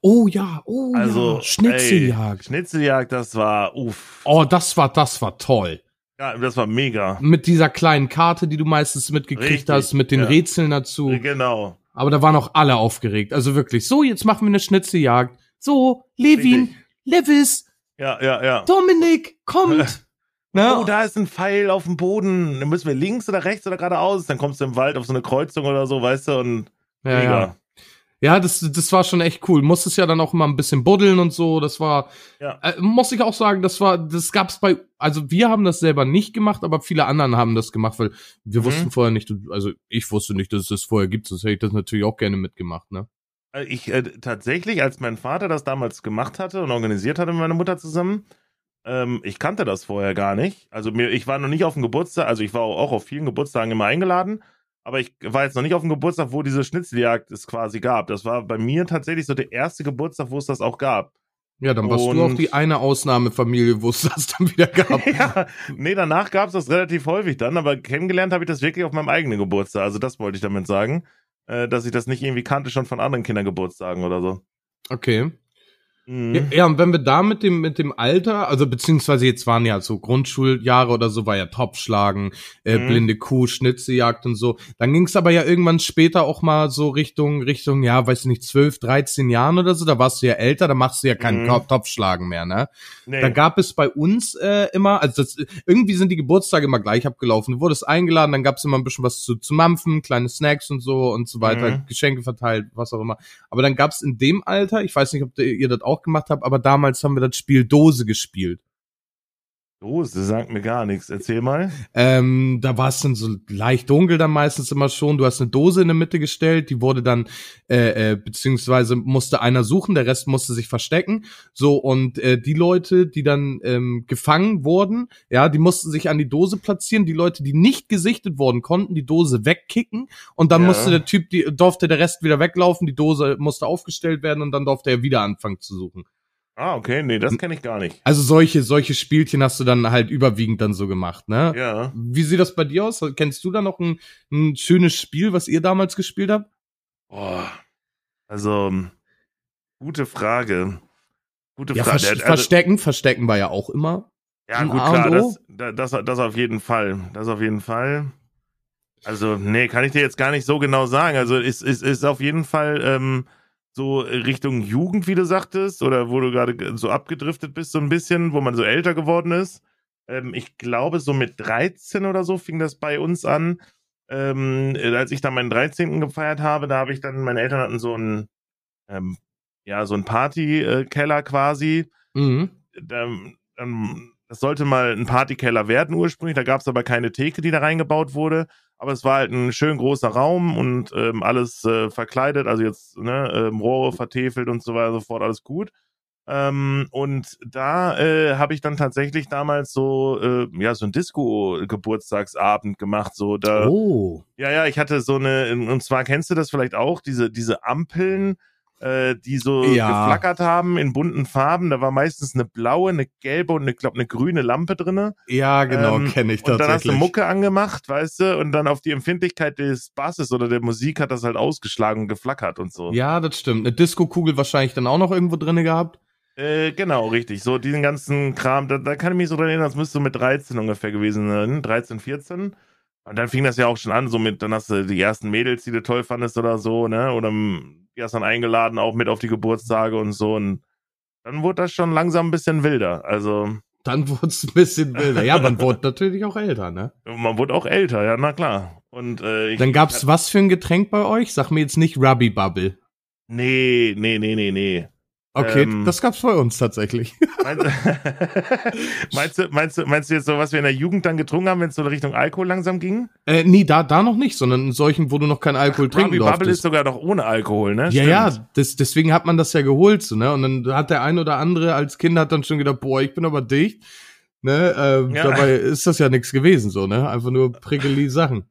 Oh ja, oh Also ja, Schnitzeljagd. Ey, Schnitzeljagd, das war uff. Oh, das war, das war toll. Ja, das war mega. Mit dieser kleinen Karte, die du meistens mitgekriegt Richtig, hast, mit den ja. Rätseln dazu. Genau. Aber da waren auch alle aufgeregt. Also wirklich, so, jetzt machen wir eine Schnitzeljagd. So, Levin, Richtig. Levis, Ja, ja, ja. Dominik, kommt. ne? Oh, da ist ein Pfeil auf dem Boden. Dann müssen wir links oder rechts oder geradeaus. Dann kommst du im Wald auf so eine Kreuzung oder so, weißt du, und Ja, Mega. ja. Ja, das, das war schon echt cool. Musstest ja dann auch immer ein bisschen buddeln und so. Das war, Ja. äh, muss ich auch sagen, das war, das gab's bei, also wir haben das selber nicht gemacht, aber viele anderen haben das gemacht, weil wir Mhm. wussten vorher nicht, also ich wusste nicht, dass es das vorher gibt, sonst hätte ich das natürlich auch gerne mitgemacht, ne? Äh, Ich äh, tatsächlich, als mein Vater das damals gemacht hatte und organisiert hatte mit meiner Mutter zusammen, ähm, ich kannte das vorher gar nicht. Also mir, ich war noch nicht auf dem Geburtstag, also ich war auch auf vielen Geburtstagen immer eingeladen, aber ich war jetzt noch nicht auf dem Geburtstag, wo diese Schnitzeljagd es quasi gab. Das war bei mir tatsächlich so der erste Geburtstag, wo es das auch gab. Ja, dann warst du auch Und- die eine Ausnahmefamilie, wo es das dann wieder gab. ja, nee, danach gab es das relativ häufig dann, aber kennengelernt habe ich das wirklich auf meinem eigenen Geburtstag. Also das wollte ich damit sagen, äh, dass ich das nicht irgendwie kannte schon von anderen Kindergeburtstagen oder so. Okay. Mhm. Ja, ja, und wenn wir da mit dem, mit dem Alter, also beziehungsweise jetzt waren ja so Grundschuljahre oder so, war ja Topfschlagen, äh, Mhm. blinde Kuh, Schnitzejagd und so. Dann ging es aber ja irgendwann später auch mal so Richtung, Richtung, ja, weiß ich nicht, 12, 13 Jahren oder so, da warst du ja älter, da machst du ja keinen Mhm. Top- Topfschlagen mehr, ne? Nee. Da gab es bei uns äh, immer, also das, irgendwie sind die Geburtstage immer gleich abgelaufen. Du wurdest eingeladen, dann gab es immer ein bisschen was zu, zu mampfen, kleine Snacks und so und so weiter, Mhm. Geschenke verteilt, was auch immer. Aber dann gab es in dem Alter, ich weiß nicht, ob ihr das auch gemacht habt, aber damals haben wir das Spiel Dose gespielt. Dose sagt mir gar nichts. Erzähl mal. Ähm, da war es dann so leicht dunkel dann meistens immer schon. Du hast eine Dose in der Mitte gestellt, die wurde dann, äh, äh, beziehungsweise musste einer suchen, der Rest musste sich verstecken. So, und äh, die Leute, die dann ähm, gefangen wurden, ja, die mussten sich an die Dose platzieren. Die Leute, die nicht gesichtet wurden, konnten die Dose wegkicken und dann Ja. musste der Typ, die durfte der Rest wieder weglaufen, die Dose musste aufgestellt werden und dann durfte er wieder anfangen zu suchen. Ah, okay. Nee, das kenne ich gar nicht. Also solche, solche Spielchen hast du dann halt überwiegend dann so gemacht, ne? Ja. Wie sieht das bei dir aus? Kennst du da noch ein, ein schönes Spiel, was ihr damals gespielt habt? Boah. Also, gute Frage. Gute Ja, Frage. Ver Also- Verstecken, Verstecken war ja auch immer. Ja, gut, A klar, das, das, das auf jeden Fall. Das auf jeden Fall. Also, nee, kann ich dir jetzt gar nicht so genau sagen. Also, ist, ist, ist auf jeden Fall ähm, so Richtung Jugend, wie du sagtest, oder wo du gerade so abgedriftet bist, so ein bisschen, wo man so älter geworden ist. Ähm, ich glaube, so mit 13 oder so fing das bei uns an. Ähm, äh, als ich dann meinen 13. gefeiert habe, da habe ich dann, meine Eltern hatten so einen, ähm, ja, so einen Partykeller quasi Mhm. da, das sollte mal ein Partykeller werden ursprünglich, da gab es aber keine Theke, die da reingebaut wurde. Aber es war halt ein schön großer Raum und ähm, alles äh, verkleidet, also jetzt ne, ähm, Rohre vertefelt und so weiter und so fort, alles gut. Ähm, und da äh, habe ich dann tatsächlich damals so, äh, ja, so ein Disco-Geburtstagsabend gemacht. So, da, Oh. ja, ja, ich hatte so eine, und zwar kennst du das vielleicht auch, diese, diese Ampeln, äh, die so Ja. geflackert haben in bunten Farben. Da war meistens eine blaue, eine gelbe und eine, glaub, eine grüne Lampe drinne. Ja, genau, Ähm, kenne ich Und dann hast du tatsächlich. Mucke angemacht, weißt du, und dann auf die Empfindlichkeit des Basses oder der Musik hat das halt ausgeschlagen und geflackert und so. Ja, das stimmt. Eine Disco-Kugel wahrscheinlich dann auch noch irgendwo drinne gehabt. Äh, genau, richtig. So diesen ganzen Kram, da, da kann ich mich so dran erinnern, das müsste so mit 13 ungefähr gewesen sein, 13, 14. Und dann fing das ja auch schon an, so mit, dann hast du die ersten Mädels, die du toll fandest oder so, ne? Oder mm, die hast dann eingeladen, auch mit auf die Geburtstage und so. Und dann wurde das schon langsam ein bisschen wilder. Also, Dann wurde es ein bisschen wilder. Ja, man wurde natürlich auch älter, ne? man wurde auch älter, ja, na klar. Und äh, ich, Dann gab's was für ein Getränk bei euch? Sag mir jetzt nicht Ruby Bubble. Nee, nee, nee, nee, nee. Okay, Ähm. das gab's bei uns tatsächlich. Meinst, meinst, du, meinst, du, meinst du jetzt so, was wir in der Jugend dann getrunken haben, wenn es so Richtung Alkohol langsam ging? äh, nee, da, da noch nicht, sondern in solchen, wo du noch keinen Alkohol trinken Ruby Bubble ist durftest. sogar noch ohne Alkohol, ne? Ja, Stimmt. ja, das, deswegen hat man das ja geholt, so, ne? Und dann hat der ein oder andere als Kind hat dann schon gedacht, boah, ich bin aber dicht. Ne? Ähm, Ja. Dabei ist das ja nichts gewesen, so, ne? Einfach nur prickeli Sachen.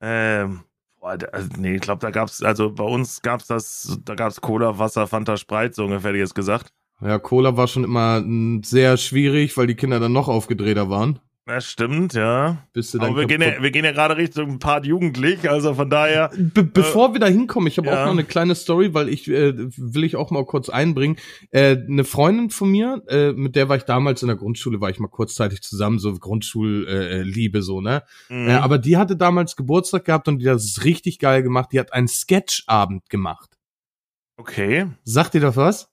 Ähm, boah, also, nee, ich glaube, da gab's, also bei uns gab's das, da gab's Cola, Wasser, Fanta, Sprite, so ungefähr, jetzt gesagt. Ja, Cola war schon immer mm, sehr schwierig, weil die Kinder dann noch aufgedrehter waren. Das stimmt, ja. Bis sie dann Aber wir gehen ja, wir gehen ja gerade Richtung Part Jugendlich, also von daher. Be bevor wir da hinkommen, ich habe ja. auch noch eine kleine Story, weil ich äh, will ich auch mal kurz einbringen. Äh, eine Freundin von mir, äh, mit der war ich damals in der Grundschule, war ich mal kurzzeitig zusammen, so Grundschulliebe äh, Liebe so, ne? Mhm. Äh, aber die hatte damals Geburtstag gehabt und die hat es richtig geil gemacht. Die hat einen Sketchabend gemacht. okay. Sagt ihr das was?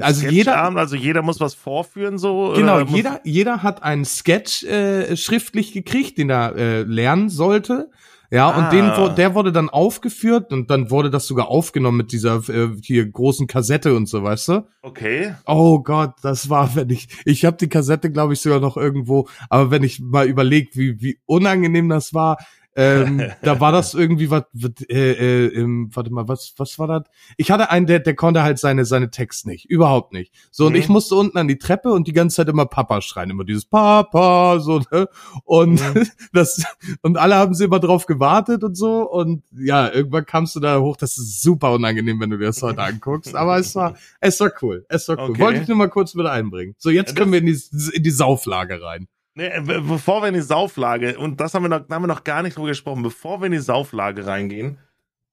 Also jeder- also jeder muss was vorführen, so. Genau, jeder, jeder hat einen Sketch äh, schriftlich gekriegt, den er äh, lernen sollte. Ja, Ah. und den, wo- der wurde dann aufgeführt und dann wurde das sogar aufgenommen mit dieser äh, hier großen Kassette und so, weißt du? Okay. Oh Gott, das war, wenn ich, ich habe die Kassette, glaube ich, sogar noch irgendwo, aber wenn ich mal überlegt, wie, wie unangenehm das war, ähm, da war das irgendwie was, äh, äh, warte mal, was, was war das? Ich hatte einen, der, der konnte halt seine, seine Text nicht, überhaupt nicht. So, und Mhm. ich musste unten an die Treppe und die ganze Zeit immer Papa schreien, immer dieses Papa, so, ne? Und Mhm. das, und alle haben sie immer drauf gewartet und so, und ja, irgendwann kamst du da hoch, das ist super unangenehm, wenn du dir das heute anguckst, aber es war, es war cool, es war cool. Okay. Wollte ich nur mal kurz mit einbringen. So, jetzt können wir in die, in die Sauflage rein. Nee, äh, be- bevor wir in die Sauflage, und das haben wir noch, haben wir noch gar nicht drüber gesprochen, bevor wir in die Sauflage reingehen,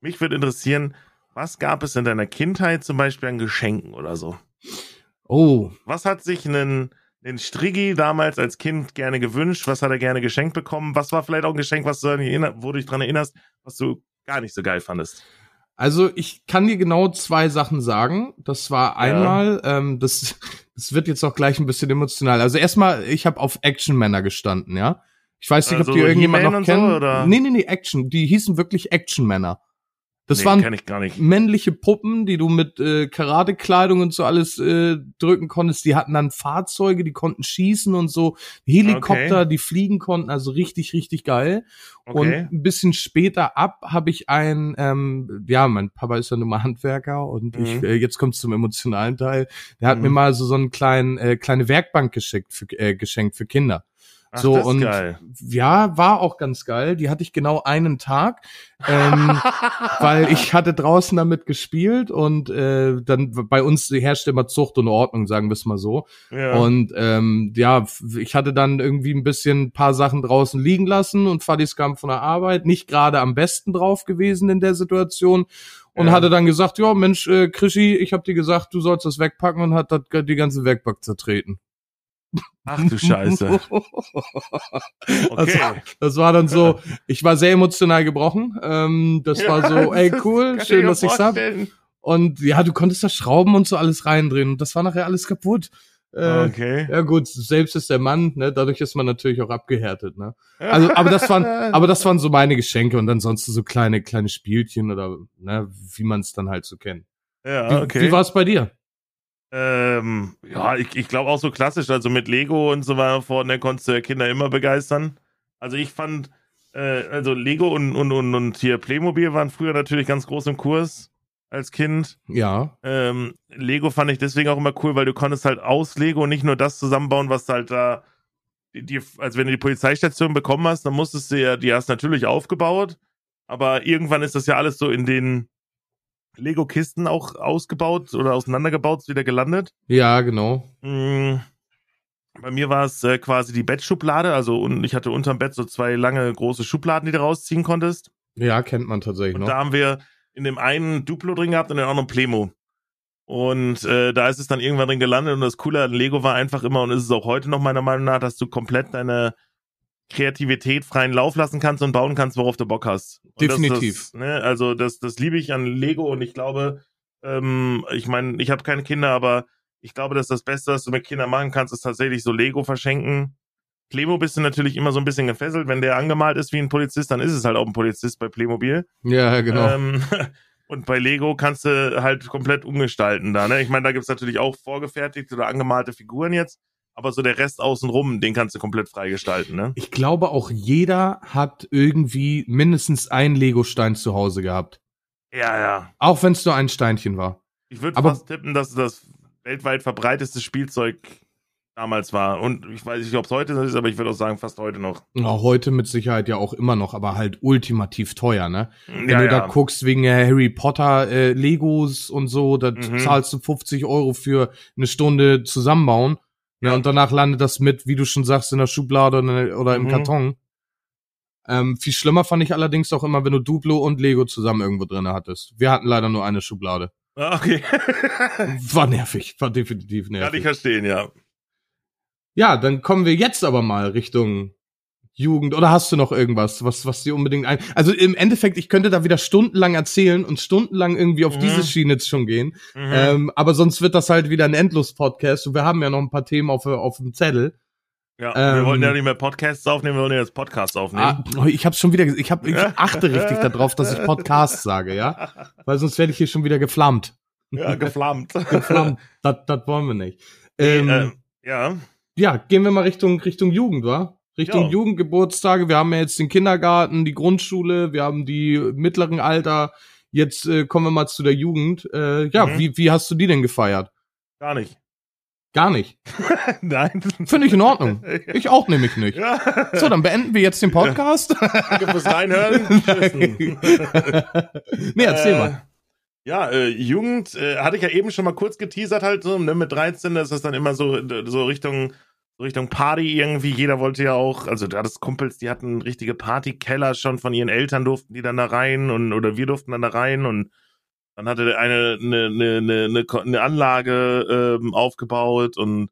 mich würde interessieren, was gab es in deiner Kindheit zum Beispiel an Geschenken oder so? Oh, Was hat sich ein, ein Striggi damals als Kind gerne gewünscht? Was hat er gerne geschenkt bekommen? Was war vielleicht auch ein Geschenk, was du erinner- wo du dich dran erinnerst, was du gar nicht so geil fandest? Also ich kann dir genau zwei Sachen sagen. Das war einmal, ähm, das, das wird jetzt auch gleich ein bisschen emotional. Also erstmal, ich habe auf Action-Männer gestanden, ja. Ich weiß nicht, Also ob die irgendjemand noch und so, oder? Nee, nee, nee, Action. Die hießen wirklich Action-Männer. Das nee, waren männliche Puppen, die du mit äh, Karatekleidung und so alles äh, drücken konntest. Die hatten dann Fahrzeuge, die konnten schießen und so. Helikopter, Okay. die fliegen konnten. Also richtig, richtig geil. Okay. Und ein bisschen später ab habe ich ein, ähm, ja, mein Papa ist ja nun mal Handwerker und Mhm. ich, äh, jetzt kommt zum emotionalen Teil. Der hat Mhm. mir mal so so einen kleinen, äh, kleine Werkbank geschickt für, äh, geschenkt für Kinder. Ach, so und geil. ja, war auch ganz geil. Die hatte ich genau einen Tag, ähm, weil ich hatte draußen damit gespielt und äh, dann bei uns herrscht immer Zucht und Ordnung, sagen wir es mal so. ja. Und ähm, ja, ich hatte dann irgendwie ein bisschen ein paar Sachen draußen liegen lassen und Fadis kam von der Arbeit, nicht gerade am besten drauf gewesen in der Situation und Ja. hatte dann gesagt, ja Mensch, äh, Krischi, ich habe dir gesagt, du sollst das wegpacken und hat das, die ganze Werkbank zertreten. Ach du Scheiße. Okay. Das, das war dann so, ich war sehr emotional gebrochen. Ähm, das war so, ey cool, schön, dass ich's hab. Und ja, du konntest da Schrauben und so alles reindrehen und das war nachher alles kaputt. Äh, Okay. Ja gut, selbst ist der Mann, ne? Dadurch ist man natürlich auch abgehärtet, ne? Also, aber das waren, aber das waren so meine Geschenke und ansonsten so kleine, kleine Spielchen oder ne, wie man es dann halt so kennt. Wie, ja, okay. wie war es bei dir? Ähm, ja, ich, ich glaube auch so klassisch, also mit Lego und so weiter vorne konntest du ja Kinder immer begeistern. Also ich fand, äh, also Lego und, und, und, und hier Playmobil waren früher natürlich ganz groß im Kurs als Kind. Ja, Ähm, Lego fand ich deswegen auch immer cool, weil du konntest halt aus Lego nicht nur das zusammenbauen, was halt da, die, die, also wenn du die Polizeistation bekommen hast, dann musstest du ja, die hast natürlich aufgebaut, aber irgendwann ist das ja alles so in den Lego-Kisten auch ausgebaut oder auseinandergebaut, wieder gelandet. ja, genau. Mm, Bei mir war es äh, quasi die Bettschublade, also und ich hatte unterm Bett so zwei lange große Schubladen, die du rausziehen konntest. Ja, kennt man tatsächlich Und noch. da haben wir in dem einen Duplo drin gehabt und in dem anderen Plemo. Und äh, da ist es dann irgendwann drin gelandet und das Coole an Lego war einfach immer und ist es auch heute noch meiner Meinung nach, dass du komplett deine Kreativität freien Lauf lassen kannst und bauen kannst, worauf du Bock hast. Und Definitiv. Das, das, ne, also das, das liebe ich an Lego und ich glaube, ähm, ich meine, ich habe keine Kinder, aber ich glaube, dass das Beste, was du mit Kindern machen kannst, ist tatsächlich so Lego verschenken. Plemo bist du natürlich immer so ein bisschen gefesselt. Wenn der angemalt ist wie ein Polizist, dann ist es halt auch ein Polizist bei Playmobil. Ja, genau. Ähm, und bei Lego kannst du halt komplett umgestalten da. Ne? Ich meine, da gibt's natürlich auch vorgefertigte oder angemalte Figuren jetzt, aber so der Rest außenrum, den kannst du komplett freigestalten. Ne? Ich glaube auch jeder hat irgendwie mindestens ein Lego-Stein zu Hause gehabt. Ja, ja. Auch wenn es nur ein Steinchen war. Ich würde fast tippen, dass das weltweit verbreiteste Spielzeug damals war. Und ich weiß nicht, ob es heute so ist, aber ich würde auch sagen, fast heute noch. Ja, heute mit Sicherheit ja auch immer noch, aber halt ultimativ teuer, ne? Wenn ja, du ja. da guckst wegen Harry Potter äh, Legos und so, da Mhm. zahlst du 50 Euro für eine Stunde zusammenbauen. Ne, Ja. und danach landet das mit, wie du schon sagst, in der Schublade oder, im Mhm. Karton. Ähm, viel schlimmer fand ich allerdings auch immer, wenn du Duplo und Lego zusammen irgendwo drin hattest. Wir hatten leider nur eine Schublade. Ah, Okay. War nervig, war definitiv Kann ich nervig. verstehen, ja. Ja, dann kommen wir jetzt aber mal Richtung Jugend. Oder hast du noch irgendwas, was, was dir unbedingt ein... Also im Endeffekt, ich könnte da wieder stundenlang erzählen und stundenlang irgendwie auf Mhm. diese Schiene jetzt schon gehen. Mhm. Ähm, aber sonst wird das halt wieder ein Endlos-Podcast und wir haben ja noch ein paar Themen auf, auf dem Zettel. Ja, wir Ähm, wollten ja nicht mehr Podcasts aufnehmen, wir wollen ja jetzt Podcasts aufnehmen. Ah, ich habe schon wieder, ich, hab, ich achte richtig darauf, dass ich Podcast sage, ja, weil sonst werde ich hier schon wieder geflammt. Ja, geflammt. Geflammt, das, das wollen wir nicht. Ähm, Ähm, ja, ja, gehen wir mal Richtung Richtung Jugend, wa? Richtung Ja. Jugendgeburtstage. Wir haben ja jetzt den Kindergarten, die Grundschule, wir haben die mittleren Alter. Jetzt äh, kommen wir mal zu der Jugend. Äh, ja, Mhm. wie, wie hast du die denn gefeiert? gar nicht. Gar nicht. Nein. Finde ich in Ordnung. Ich auch nämlich nicht. Ja. So, dann beenden wir jetzt den Podcast. Danke fürs Reinhören. nee, erzähl Äh, mal. Ja, äh, Jugend äh, hatte ich ja eben schon mal kurz geteasert halt so, ne, mit 13 ist das dann immer so so Richtung Richtung Party irgendwie. Jeder wollte ja auch, also da hattest Kumpels, die hatten richtige Partykeller schon von ihren Eltern durften die dann da rein und oder wir durften dann da rein und dann hatte der eine eine eine eine, eine Anlage ähm, aufgebaut und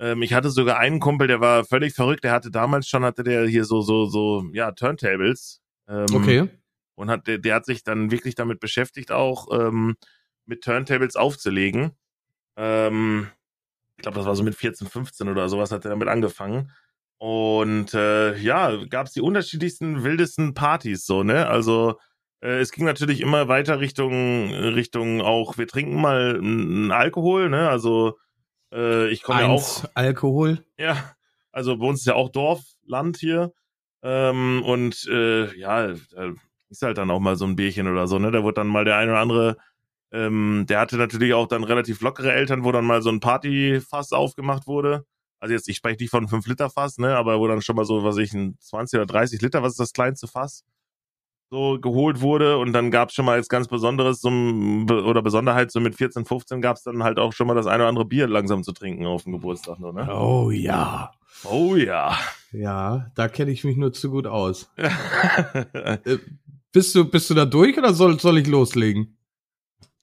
ähm, ich hatte sogar einen Kumpel, der war völlig verrückt. Der hatte damals schon hatte der hier so so so ja Turntables. Ähm, Okay. und hat der, der hat sich dann wirklich damit beschäftigt, auch ähm, mit Turntables aufzulegen. Ähm, ich glaube, das war so mit 14, 15 oder sowas hat er damit angefangen. Und äh, ja, gab es die unterschiedlichsten, wildesten Partys so, ne? Also äh, es ging natürlich immer weiter Richtung Richtung auch, wir trinken mal einen Alkohol, ne? Also äh, ich komme ja auch Alkohol. ja, also bei uns ist ja auch Dorfland hier. Ähm, und äh, ja, da ist halt dann auch mal so ein Bierchen oder so, ne? Da wurde dann mal der eine oder andere, ähm, der hatte natürlich auch dann relativ lockere Eltern, wo dann mal so ein Partyfass aufgemacht wurde. Also jetzt, ich spreche nicht von 5 Liter Fass, ne? Aber wo dann schon mal so, was ich, ein 20 oder 30 Liter, was ist das kleinste Fass? So geholt wurde und dann gab's schon mal als ganz Besonderes so ein, oder Besonderheit, so mit 14, 15 gab's dann halt auch schon mal das eine oder andere Bier langsam zu trinken auf dem Geburtstag, nur, ne? Oh ja. Oh ja. Ja, da kenne ich mich nur zu gut aus. Äh, bist du, bist du da durch oder soll, soll ich loslegen?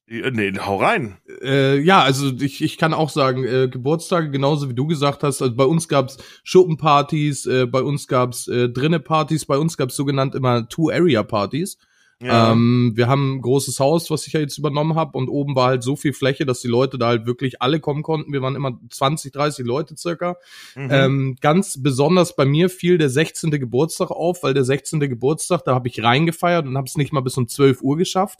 Nee, hau rein. Äh, ja, also ich, ich kann auch sagen, äh, Geburtstage, genauso wie du gesagt hast, also bei uns gab's Schuppenpartys, äh, bei uns gab's äh, drinne Partys, bei uns gab's sogenannt immer Two-Area-Partys. Ähm, wir haben ein großes Haus, was ich ja jetzt übernommen habe und oben war halt so viel Fläche, dass die Leute da halt wirklich alle kommen konnten. Wir waren immer 20, 30 Leute circa. mhm. Ähm, ganz besonders bei mir fiel der 16. Geburtstag auf, weil der 16. Geburtstag, da habe ich reingefeiert und habe es nicht mal bis um 12 Uhr geschafft.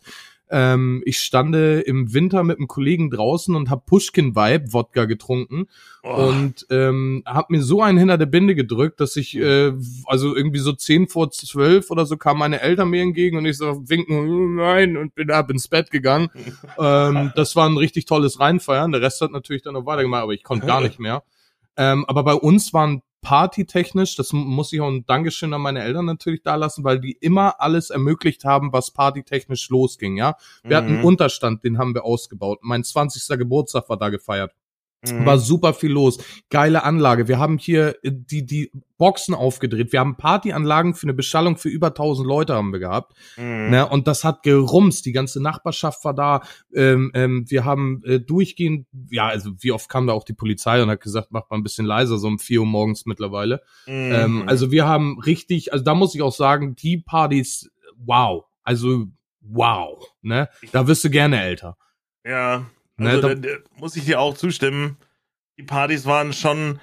Ähm, ich stande im Winter mit einem Kollegen draußen und habe Pushkin Vibe Wodka getrunken Oh, und ähm, habe mir so einen hinter der Binde gedrückt, dass ich äh, also irgendwie so 10 vor 12 oder so kamen meine Eltern mir entgegen und ich so winken "Oh nein und bin ab ins Bett gegangen. ähm, das war ein richtig tolles Reinfeiern. Der Rest hat natürlich dann noch weitergemacht, aber ich konnte gar nicht mehr. Ähm, aber bei uns waren partytechnisch, das mu- muss ich auch ein Dankeschön an meine Eltern natürlich da lassen, weil die immer alles ermöglicht haben, was partytechnisch losging, ja. Wir hatten einen Mhm. Unterstand, den haben wir ausgebaut. Mein 20. Geburtstag war da gefeiert. Mhm. War super viel los. Geile Anlage. Wir haben hier äh, die, die Boxen aufgedreht. Wir haben Partyanlagen für eine Beschallung für über 1000 Leute haben wir gehabt. Mhm. Ne? Und das hat gerumst. Die ganze Nachbarschaft war da. Ähm, ähm, wir haben äh, durchgehend, ja, also wie oft kam da auch die Polizei und hat gesagt, macht mal ein bisschen leiser, so um 4 Uhr morgens mittlerweile. Mhm. Ähm, also wir haben richtig, also da muss ich auch sagen, die Partys, wow. Also wow. Ne? Da wirst du gerne älter. ja, also da- da, da muss ich dir auch zustimmen. Die Partys waren schon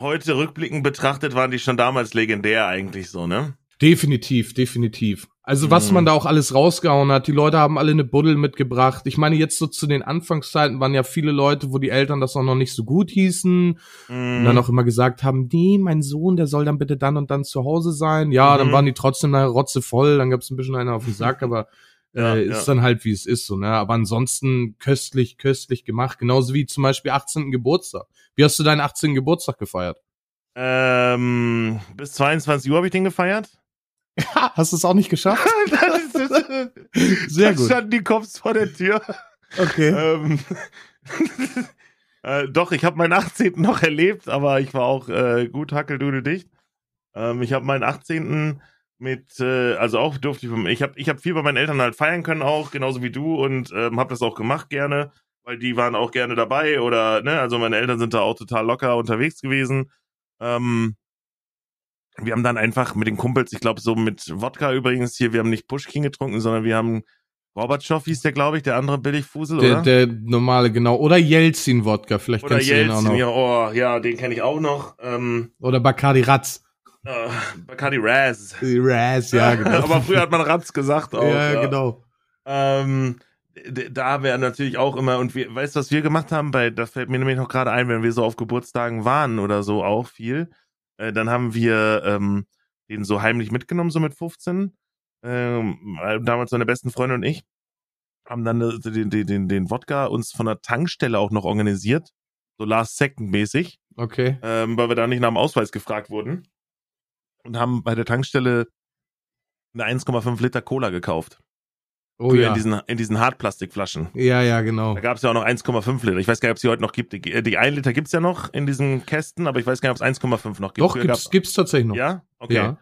heute rückblickend betrachtet, waren die schon damals legendär eigentlich so, ne? Definitiv, definitiv. Also was Mhm. man da auch alles rausgehauen hat, die Leute haben alle eine Buddel mitgebracht. Ich meine, jetzt so zu den Anfangszeiten waren ja viele Leute, wo die Eltern das auch noch nicht so gut hießen und Mhm. dann auch immer gesagt haben, nee, mein Sohn, der soll dann bitte dann und dann zu Hause sein. Ja, dann Mhm. waren die trotzdem nachher rotze voll, dann gab's ein bisschen einer auf den Sack, aber Ja, äh, ja. ist dann halt wie es ist so, ne? Aber ansonsten köstlich, köstlich gemacht, genauso wie zum Beispiel 18. Geburtstag. Wie hast du deinen 18. Geburtstag gefeiert? Ähm, bis 22 Uhr habe ich den gefeiert. Ha, hast du es auch nicht geschafft? Sehr da gut. standen die Cops vor der Tür. Okay. ähm, äh, doch, ich habe meinen 18. noch erlebt, aber ich war auch äh, gut hackeldudeldicht. Ähm, ich habe meinen 18. mit, äh, also auch durfte ich, ich habe ich hab viel bei meinen Eltern halt feiern können auch, genauso wie du und ähm, habe das auch gemacht gerne, weil die waren auch gerne dabei oder, ne, also meine Eltern sind da auch total locker unterwegs gewesen. Ähm, wir haben dann einfach mit den Kumpels, ich glaube so mit Wodka übrigens hier, wir haben nicht Pushkin getrunken, sondern wir haben Gorbatschow hieß der, glaube ich, der andere Billigfusel, Der, oder? der normale, genau. Oder Jelzin-Wodka, vielleicht oder kennst du den auch Jelzin, noch. ja, oh, ja, den kenne ich auch noch. Ähm, Oder Bacardi Ratz. Äh, Bacardi Raz. Raz, ja, genau. Aber früher hat man Ratz gesagt auch. ja, genau. Ähm, da wäre natürlich auch immer, und wir, weißt du, was wir gemacht haben? Bei, das fällt mir nämlich noch gerade ein, wenn wir so auf Geburtstagen waren oder so auch viel, äh, dann haben wir ähm, den so heimlich mitgenommen, so mit 15. Ähm, äh, damals meine besten Freunde und ich haben dann äh, den, den, den, den Wodka uns von der Tankstelle auch noch organisiert, so Last Second mäßig, Okay. ähm, weil wir da nicht nach dem Ausweis gefragt wurden und haben bei der Tankstelle eine 1,5 Liter Cola gekauft. Oh ja. in diesen, in diesen Hartplastikflaschen. ja, ja, genau. Da gab es ja auch noch 1,5 Liter. Ich weiß gar nicht, ob es die heute noch gibt. Die, die 1 Liter gibt's ja noch in diesen Kästen, aber ich weiß gar nicht, ob es 1,5 noch gibt. Doch, Früher gibt's, gibt's tatsächlich noch. Ja? Okay. Ja.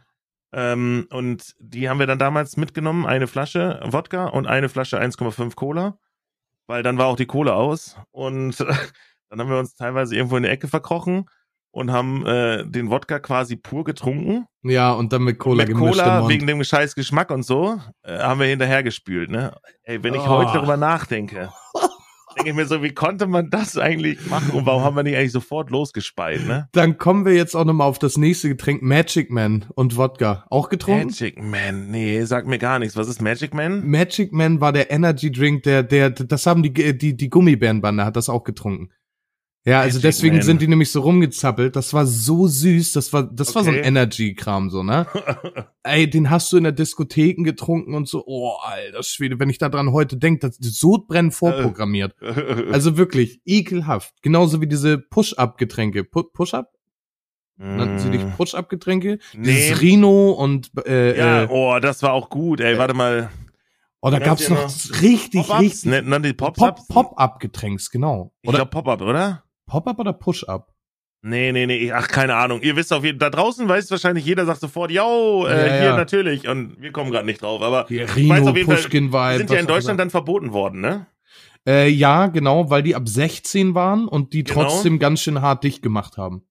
Ähm, und die haben wir dann damals mitgenommen, eine Flasche Wodka und eine Flasche 1,5 Cola, weil dann war auch die Cola aus und dann haben wir uns teilweise irgendwo in die Ecke verkrochen und haben äh, den Wodka quasi pur getrunken. Ja, und dann mit Cola Mit gemischt Cola wegen dem scheiß Geschmack und so äh, haben wir hinterher gespült. Ne? Ey, wenn ich Oh. heute darüber nachdenke, denke ich mir so, wie konnte man das eigentlich machen und warum haben wir nicht eigentlich sofort losgespeit? Ne? Dann kommen wir jetzt auch nochmal auf das nächste Getränk, Magic Man und Wodka. Auch getrunken? Magic Man, nee, sagt mir gar nichts. Was ist Magic Man? Magic Man war der Energy Drink, der, der, das haben die, die, die Gummibärenbande hat das auch getrunken. Ja, also Magic deswegen Man. sind die nämlich so rumgezappelt. Das war so süß. Das war, das war so ein Okay. Energy-Kram, so, ne? Ey, den hast du in der Diskotheken getrunken und so. Oh, alter Schwede, wenn ich daran heute denke, das ist Sodbrennen vorprogrammiert. Also wirklich, ekelhaft. Genauso wie diese Push-Up-Getränke. Pu Push-Up? Nannten sie dich Push-Up-Getränke? Nee. Dieses Rino und, äh, Ja, äh, oh, das war auch gut, ey, warte mal. oh, da gab's noch richtig, Pop-Ups? richtig ne, die Pop- Pop-Ups? Pop-Up-Getränks, genau. ich Oder Pop-Up, oder? Pop-Up oder Push-Up? Nee, nee, nee, ach, keine Ahnung. Ihr wisst auf jeden da draußen weiß wahrscheinlich jeder sagt sofort, yo, äh, Ja, hier ja. natürlich. Und wir kommen gerade nicht drauf, aber Die weiß Rino, auf jeden Fall, Pushkin-Vibe. die sind ja in Deutschland dann verboten worden, ne? Äh, ja, genau, weil die ab 16 waren und die Genau. trotzdem ganz schön hart dicht gemacht haben.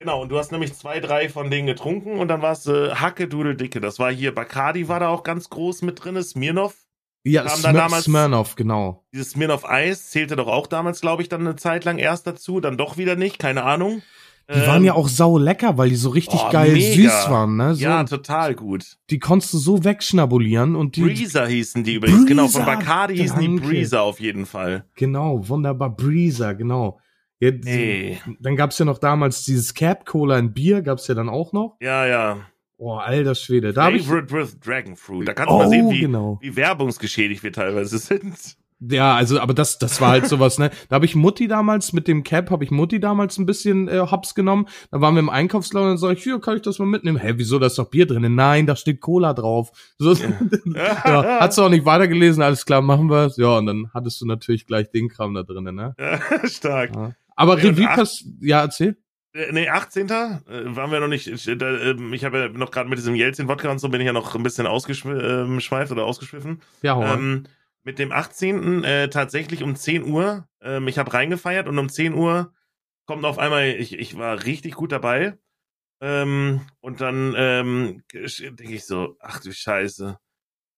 Genau, und du hast nämlich zwei, drei von denen getrunken und dann warst du äh, Hacke, Dudel, Dicke. Das war hier, Bacardi war da auch ganz groß mit drin, Smirnoff. Ja, Kam dann Smir damals- Smirnoff, genau. Dieses Smirnoff Eis zählte doch auch damals, glaube ich, dann eine Zeit lang erst dazu, dann doch wieder nicht, keine Ahnung. Die waren ja auch sau lecker, weil die so richtig Ähm, oh, geil mega. süß waren, ne? So, Ja, total gut. die konntest du so wegschnabulieren und die, Breezer hießen die übrigens. Genau, von Breezer, Bacardi hießen die. Breezer auf jeden Fall. genau, wunderbar, Breezer, genau. Ja, Ey. Dann gab's ja noch damals dieses Cap Cola in Bier, gab's ja dann auch noch. Ja, ja. Oh, alter Schwede, da Favorite with Dragon Fruit. Da kannst du oh, mal sehen, wie, genau. wie werbungsgeschädigt wir teilweise sind. Ja, also, aber das, das war halt sowas, ne? Da habe ich Mutti damals, mit dem Cap habe ich Mutti damals ein bisschen äh, hops genommen. Da waren wir im Einkaufsladen und dann sag ich, hier, kann ich das mal mitnehmen? Hä, wieso, da ist doch Bier drin? Nein, da steht Cola drauf. So, ja, hat's auch nicht weitergelesen, alles klar, machen wir Ja, und dann hattest du natürlich gleich den Kram da drinnen, ne? Stark. Ja. Aber und Revue pass ja, erzähl. Äh, Nee, 18. Äh, waren wir noch nicht. Ich, äh, ähm, habe ja noch gerade mit diesem Jelzin-Wodka und so bin ich ja noch ein bisschen ausgeschweift oder ausgeschwiffen. Ja, hau. Ähm, mit dem 18. Äh, tatsächlich um 10 Uhr. Ähm, ich habe reingefeiert und um 10 Uhr kommt auf einmal, ich, ich war richtig gut dabei. Ähm, und dann ähm, denke ich so, ach du Scheiße.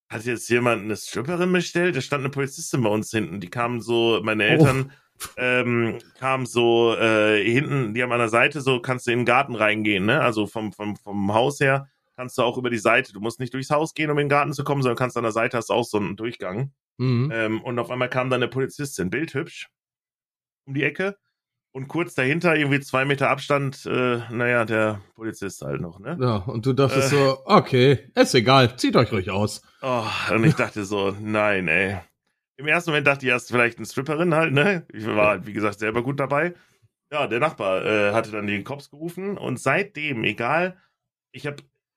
Hat jetzt jemand eine Stripperin bestellt? Da stand eine Polizistin bei uns hinten. Die kamen so, meine Eltern ähm, kamen so äh, hinten, die haben an der Seite so, kannst du in den Garten reingehen, ne? Also vom, vom, vom Haus her kannst du auch über die Seite. Du musst nicht durchs Haus gehen, um in den Garten zu kommen, sondern kannst an der Seite hast du auch so einen Durchgang. Mhm. Ähm, und auf einmal kam dann eine Polizistin, bildhübsch, um die Ecke. Und kurz dahinter, irgendwie zwei Meter Abstand, äh, naja, der Polizist halt noch, ne? Ja, und du dachtest Äh. so, okay, ist egal, zieht euch ruhig aus. Oh, und ich dachte so, nein, ey. Im ersten Moment dachte ich erst vielleicht eine Stripperin halt, ne? Ich war halt, wie gesagt, selber gut dabei. Ja, der Nachbar äh, hatte dann die Cops gerufen und seitdem, egal, ich habe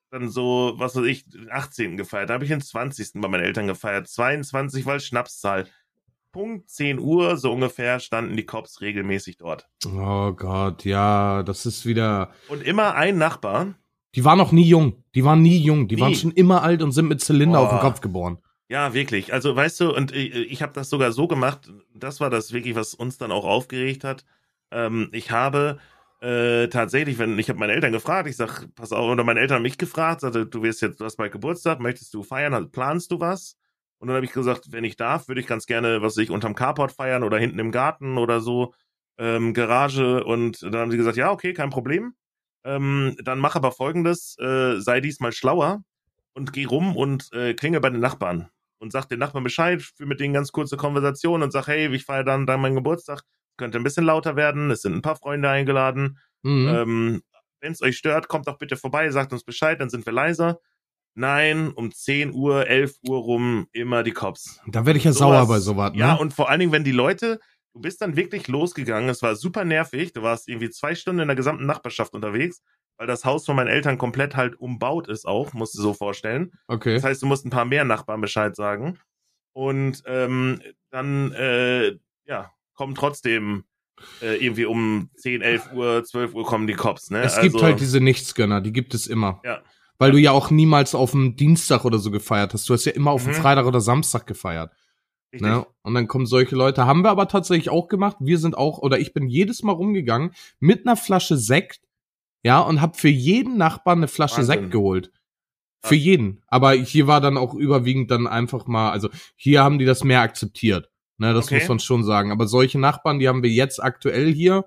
dann so, was weiß ich, den 18. gefeiert, da habe ich den 20. bei meinen Eltern gefeiert, 22 war Schnapszahl. Punkt 10 Uhr, so ungefähr, standen die Cops regelmäßig dort. Oh Gott, ja, das ist wieder. Und immer ein Nachbar, Die waren noch nie jung. Die waren nie jung. Die Nie. waren schon immer alt und sind mit Zylinder auf dem. Kopf geboren. Ja, wirklich. Also, weißt du, und ich, ich habe das sogar so gemacht, das war das wirklich, was uns dann auch aufgeregt hat. Ähm, ich habe äh, tatsächlich, wenn ich habe meine Eltern gefragt, ich sag, pass auf, oder meine Eltern haben mich gefragt, sagte, du wirst jetzt, du hast bald Geburtstag, möchtest du feiern, planst du was? Und dann habe ich gesagt, wenn ich darf, würde ich ganz gerne, was weiß ich, unterm Carport feiern oder hinten im Garten oder so, ähm, Garage. Und dann haben sie gesagt, ja, okay, kein Problem. Ähm, dann mach aber folgendes, äh, sei diesmal schlauer und geh rum und äh, klinge bei den Nachbarn und sag den Nachbarn Bescheid, führe mit denen ganz kurze Konversation und sag, hey, ich feiere dann, dann meinen Geburtstag, könnte ein bisschen lauter werden, es sind ein paar Freunde eingeladen. Mhm. Ähm, Wenn es euch stört, kommt doch bitte vorbei, sagt uns Bescheid, dann sind wir leiser. Nein, um 10 Uhr, 11 Uhr rum immer die Cops. da werde ich ja sowas- sauer bei sowas. Ne? Ja, und vor allen Dingen, wenn die Leute, du bist dann wirklich losgegangen, es war super nervig, du warst irgendwie zwei Stunden in der gesamten Nachbarschaft unterwegs, weil das Haus von meinen Eltern komplett halt umbaut ist auch, musst du so vorstellen. okay. Das heißt, du musst ein paar mehr Nachbarn Bescheid sagen. Und ähm, dann, äh, ja, kommen trotzdem äh, irgendwie um 10, 11 Uhr, 12 Uhr kommen die Cops, ne? Es gibt halt diese Nichtsgönner, die gibt es immer. Ja. Weil du ja auch niemals auf dem Dienstag oder so gefeiert hast. Du hast ja immer auf dem Mhm. Freitag oder Samstag gefeiert. Richtig. Ne? Und dann kommen solche Leute. Haben wir aber tatsächlich auch gemacht. Wir sind auch, oder ich bin jedes Mal rumgegangen mit einer Flasche Sekt, ja, und hab für jeden Nachbarn eine Flasche Wahnsinn. Sekt geholt. Für jeden. Aber hier war dann auch überwiegend dann einfach mal, also hier haben die das mehr akzeptiert. Ne, das Okay. muss man schon sagen. Aber solche Nachbarn, die haben wir jetzt aktuell hier.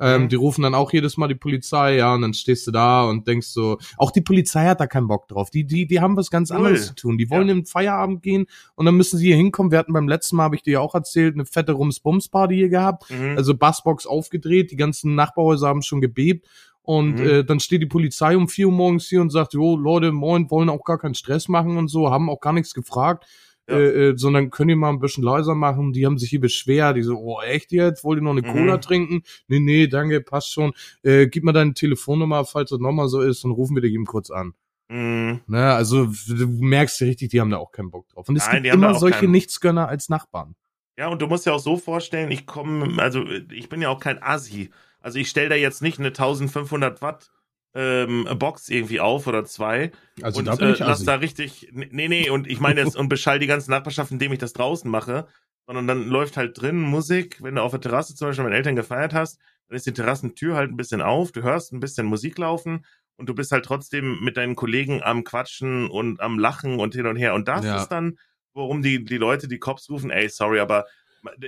Ähm, Mhm. Die rufen dann auch jedes Mal die Polizei, ja, und dann stehst du da und denkst so, auch die Polizei hat da keinen Bock drauf. Die, die, die haben was ganz Null. anderes zu tun. Die wollen Ja. in den Feierabend gehen und dann müssen sie hier hinkommen. Wir hatten beim letzten Mal, habe ich dir ja auch erzählt, eine fette Rums-Bums-Party hier gehabt. Mhm. Also Bassbox aufgedreht, die ganzen Nachbarhäuser haben schon gebebt. Und Mhm. äh, dann steht die Polizei um vier Uhr morgens hier und sagt, jo, Leute, moin, wollen auch gar keinen Stress machen und so, haben auch gar nichts gefragt. Ja. Äh, äh, sondern können die mal ein bisschen leiser machen. Die haben sich hier beschwert. Die so, oh, echt jetzt? Wollt ihr noch eine Mhm. Cola trinken? Nee, nee, danke, passt schon. Äh, gib mal deine Telefonnummer, falls das nochmal so ist, und rufen wir dich eben kurz an. Mhm. Ne, also du merkst ja richtig, die haben da auch keinen Bock drauf. Und es Nein, gibt immer solche keinen. Nichtsgönner als Nachbarn. Ja, und du musst ja auch so vorstellen, ich komme, also ich bin ja auch kein Assi. Also ich stelle da jetzt nicht eine 1500 Watt ähm, Box irgendwie auf oder zwei Also und da bin äh, ich lass assi. da richtig, nee, nee, und ich meine jetzt und beschall die ganze Nachbarschaft, indem ich das draußen mache, sondern dann läuft halt drin Musik, wenn du auf der Terrasse zum Beispiel mit Eltern gefeiert hast, dann ist die Terrassentür halt ein bisschen auf, du hörst ein bisschen Musik laufen und du bist halt trotzdem mit deinen Kollegen am Quatschen und am Lachen und hin und her. Und das Ja. ist dann, worum die, die Leute, die Cops rufen, ey, sorry, aber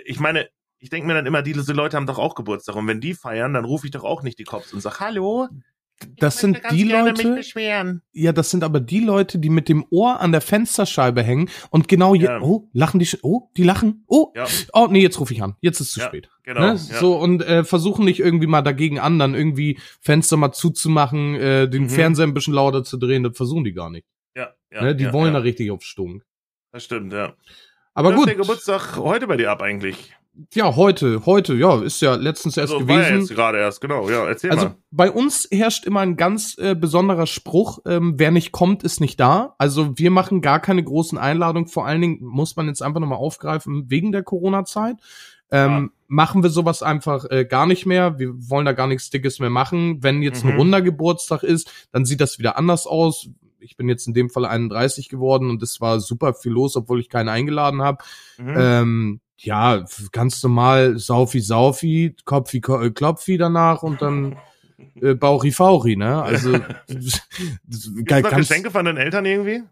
ich meine, ich denke mir dann immer, diese Leute haben doch auch Geburtstag. Und wenn die feiern, dann rufe ich doch auch nicht die Cops und sag, hallo. Das ich sind die gerne mich Leute- beschweren. Ja, das sind aber die Leute, die mit dem Ohr an der Fensterscheibe hängen und genau je, Ja. oh, lachen die, oh, die lachen, oh, Ja, oh, nee, jetzt rufe ich an, jetzt ist zu Ja, spät. genau. Ne? So, und äh, versuchen nicht irgendwie mal dagegen an, dann irgendwie Fenster mal zuzumachen, äh, den Mhm. Fernseher ein bisschen lauter zu drehen, das versuchen die gar nicht. ja, ja, ne? Die wollen da richtig auf Stunk. Das stimmt, ja. Aber Läuft gut, der Geburtstag heute bei dir ab eigentlich? Ja, heute, heute, ja, ist ja letztens erst Also war ja gewesen. jetzt gerade erst, genau. Ja, erzähl Also mal. bei uns herrscht immer ein ganz äh, besonderer Spruch, ähm, wer nicht kommt, ist nicht da. Also wir machen gar keine großen Einladungen. Vor allen Dingen muss man jetzt einfach nochmal aufgreifen, wegen der Corona-Zeit. Ähm, Machen wir sowas einfach äh, gar nicht mehr. Wir wollen da gar nichts Dickes mehr machen. Wenn jetzt ein Mhm. runder Geburtstag ist, dann sieht das wieder anders aus. Ich bin jetzt in dem Fall 31 geworden und es war super viel los, obwohl ich keinen eingeladen habe. Mhm. Ähm, ja, ganz normal Saufi Saufi, Kopfi Ko- äh, Klopfi danach und dann äh, Bauchi Fauchi, ne? Also Gibt's noch ganz, Geschenke von deinen Eltern irgendwie?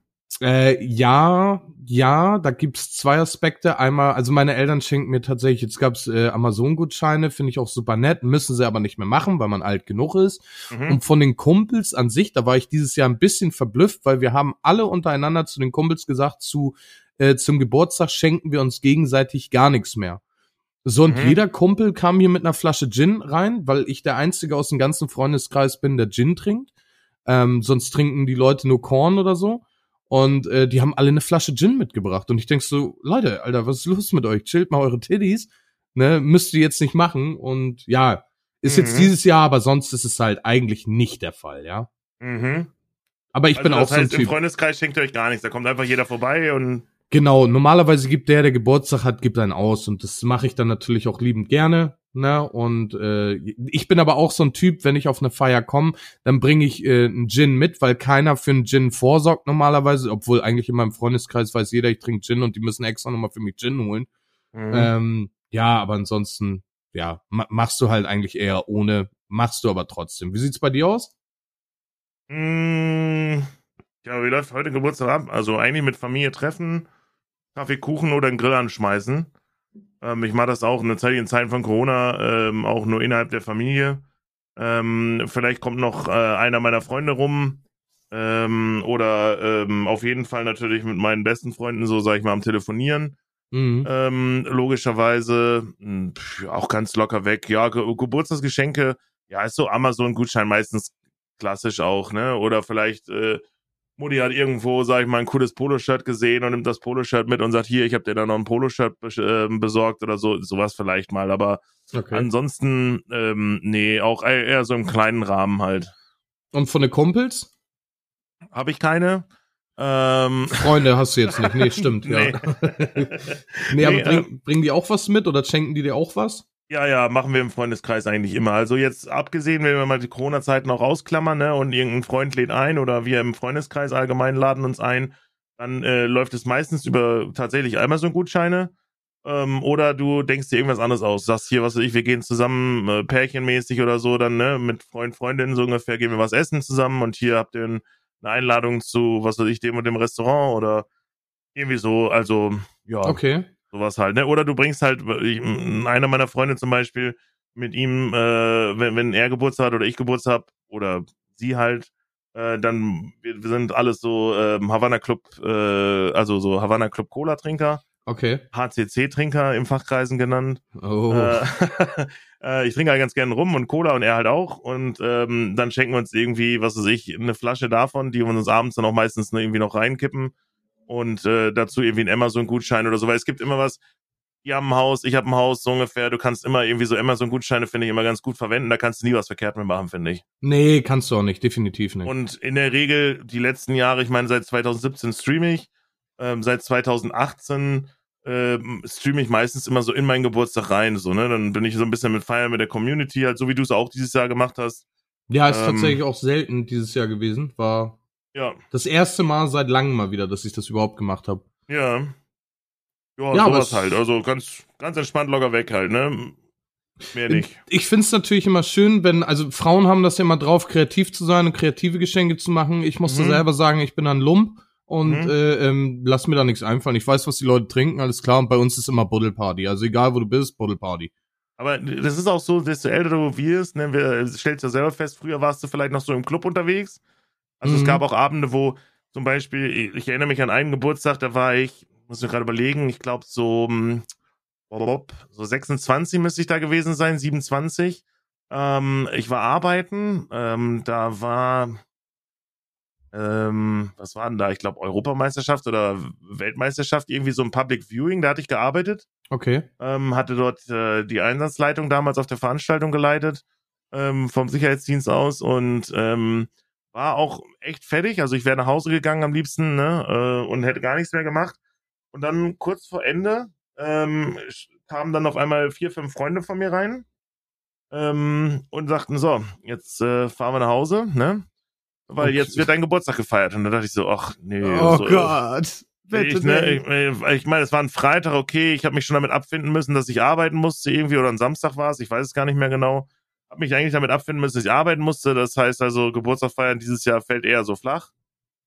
äh, ja, ja, da gibt's zwei Aspekte. Einmal, also meine Eltern schenken mir tatsächlich, jetzt gab's äh, Amazon-Gutscheine, finde ich auch super nett, müssen sie aber nicht mehr machen, weil man alt genug ist. Mhm. Und von den Kumpels an sich, da war ich dieses Jahr ein bisschen verblüfft, weil wir haben alle untereinander zu den Kumpels gesagt, zu äh, zum Geburtstag schenken wir uns gegenseitig gar nichts mehr. So, und Mhm. jeder Kumpel kam hier mit einer Flasche Gin rein, weil ich der Einzige aus dem ganzen Freundeskreis bin, der Gin trinkt. Ähm, sonst trinken die Leute nur Korn oder so. Und äh, die haben alle eine Flasche Gin mitgebracht. Und ich denk so, Leute, Alter, was ist los mit euch? Chillt mal eure Titties. Ne, müsst ihr jetzt nicht machen. Und ja, ist jetzt Mhm. dieses Jahr, aber sonst ist es halt eigentlich nicht der Fall, ja. Mhm. Aber ich also bin auch das so ein heißt, im Typ. Freundeskreis schenkt ihr euch gar nichts. Da kommt einfach jeder vorbei und Genau, normalerweise gibt der, der Geburtstag hat, gibt einen aus. Und das mache ich dann natürlich auch liebend gerne. Ne? Und äh, ich bin aber auch so ein Typ, wenn ich auf eine Feier komme, dann bringe ich äh, einen Gin mit, weil keiner für einen Gin vorsorgt normalerweise, obwohl eigentlich in meinem Freundeskreis weiß jeder, ich trinke Gin und die müssen extra nochmal für mich Gin holen. Mhm. Ähm, ja, aber ansonsten, ja, ma machst du halt eigentlich eher ohne, machst du aber trotzdem. Wie sieht's bei dir aus? Mm, Ja, wie läuft heute Geburtstag ab? Also eigentlich mit Familie treffen. Kaffee, Kuchen oder einen Grill anschmeißen. Ähm, ich mache das auch in, Zeit, in Zeiten von Corona ähm, auch nur innerhalb der Familie. Ähm, vielleicht kommt noch äh, einer meiner Freunde rum. Ähm, oder ähm, auf jeden Fall natürlich mit meinen besten Freunden, so sag ich mal, am Telefonieren. Mhm. Ähm, logischerweise hm, pf, auch ganz locker weg. Ja, Ge Geburtstagsgeschenke, ja, ist so Amazon-Gutschein meistens klassisch auch, ne? Oder vielleicht äh, Mutti hat irgendwo, sag ich mal, ein cooles Poloshirt gesehen und nimmt das Poloshirt mit und sagt, hier, ich habe dir da noch ein Poloshirt äh, besorgt oder so, sowas vielleicht mal. Aber okay. ansonsten, ähm, nee, auch eher so im kleinen Rahmen halt. Und von den Kumpels? Habe ich keine. Ähm. Freunde hast du jetzt nicht. Nee, stimmt, ja. nee, nee aber bring, äh, bringen die auch was mit oder schenken die dir auch was? Ja, ja, machen wir im Freundeskreis eigentlich immer. Also jetzt abgesehen, wenn wir mal die Corona-Zeiten auch ausklammern, ne, und irgendein Freund lädt ein oder wir im Freundeskreis allgemein laden uns ein, dann äh, läuft es meistens über tatsächlich Amazon-Gutscheine. Ähm, oder du denkst dir irgendwas anderes aus. Sagst hier, was weiß ich, wir gehen zusammen, äh, pärchenmäßig oder so, dann, ne, mit Freund, Freundin so ungefähr gehen wir was essen zusammen und hier habt ihr ein, eine Einladung zu, was weiß ich, dem und dem Restaurant oder irgendwie so. Also, ja. Okay. Sowas halt, ne? Oder du bringst halt, ich, einer meiner Freunde zum Beispiel, mit ihm, äh, wenn, wenn er Geburtstag hat oder ich Geburtstag hab, oder sie halt, äh, dann, wir, wir sind alles so äh, Havana Club, äh, also so Havana Club Cola Trinker. Okay. HCC Trinker im Fachkreisen genannt. Oh. Äh, äh, ich trinke halt ganz gerne rum und Cola und er halt auch. Und ähm, dann schenken wir uns irgendwie, was weiß ich, eine Flasche davon, die wir uns abends dann auch meistens irgendwie noch reinkippen und äh, dazu irgendwie ein Amazon-Gutschein oder so, weil es gibt immer was, die haben ein Haus, ich habe ein Haus, so ungefähr, du kannst immer irgendwie so Amazon-Gutscheine, finde ich, immer ganz gut verwenden, da kannst du nie was verkehrt mit machen, finde ich. Nee, kannst du auch nicht, definitiv nicht. Und in der Regel, die letzten Jahre, ich meine, seit 2017 streame ich, ähm, seit 2018 ähm, streame ich meistens immer so in meinen Geburtstag rein, so, ne, dann bin ich so ein bisschen mit Feiern mit der Community, halt so wie du es auch dieses Jahr gemacht hast. Ja, ist ähm, tatsächlich auch selten dieses Jahr gewesen, war ja. Das erste Mal seit langem mal wieder, dass ich das überhaupt gemacht habe. Ja. Ja, ja sowas halt. Also ganz, ganz entspannt locker weg halt, ne? Mehr nicht. Ich finde es natürlich immer schön, wenn, also Frauen haben das ja immer drauf, kreativ zu sein und kreative Geschenke zu machen. Ich musste mhm. selber sagen, ich bin ein Lump und mhm. äh, ähm, lass mir da nichts einfallen. Ich weiß, was die Leute trinken, alles klar. Und bei uns ist immer Buddelparty. Also egal, wo du bist, Buddelparty. Aber das ist auch so, desto älter du wirst, ne, wir, stellst ja selber fest, früher warst du vielleicht noch so im Club unterwegs also mhm. es gab auch Abende, wo zum Beispiel, ich erinnere mich an einen Geburtstag, da war ich, muss mir gerade überlegen, ich glaube so, hm, so 26 müsste ich da gewesen sein, 27. Ähm, ich war arbeiten, ähm, da war, ähm, was war denn da? Ich glaube Europameisterschaft oder Weltmeisterschaft, irgendwie so ein Public Viewing, da hatte ich gearbeitet. Okay. Ähm, hatte dort äh, die Einsatzleitung damals auf der Veranstaltung geleitet, ähm, vom Sicherheitsdienst aus und ähm, war auch echt fertig. Also ich wäre nach Hause gegangen am liebsten ne, äh, und hätte gar nichts mehr gemacht. Und dann kurz vor Ende ähm, kamen dann auf einmal vier, fünf Freunde von mir rein ähm, und sagten, so, jetzt äh, fahren wir nach Hause, ne? Weil okay. jetzt wird dein Geburtstag gefeiert. Und da dachte ich so, ach nee. Oh so, Gott. Bitte ich, ne, ich, äh, ich meine, es war ein Freitag, okay, ich habe mich schon damit abfinden müssen, dass ich arbeiten musste irgendwie oder ein Samstag war es, ich weiß es gar nicht mehr genau habe mich eigentlich damit abfinden müssen, dass ich arbeiten musste. Das heißt also, Geburtstag feiern dieses Jahr fällt eher so flach.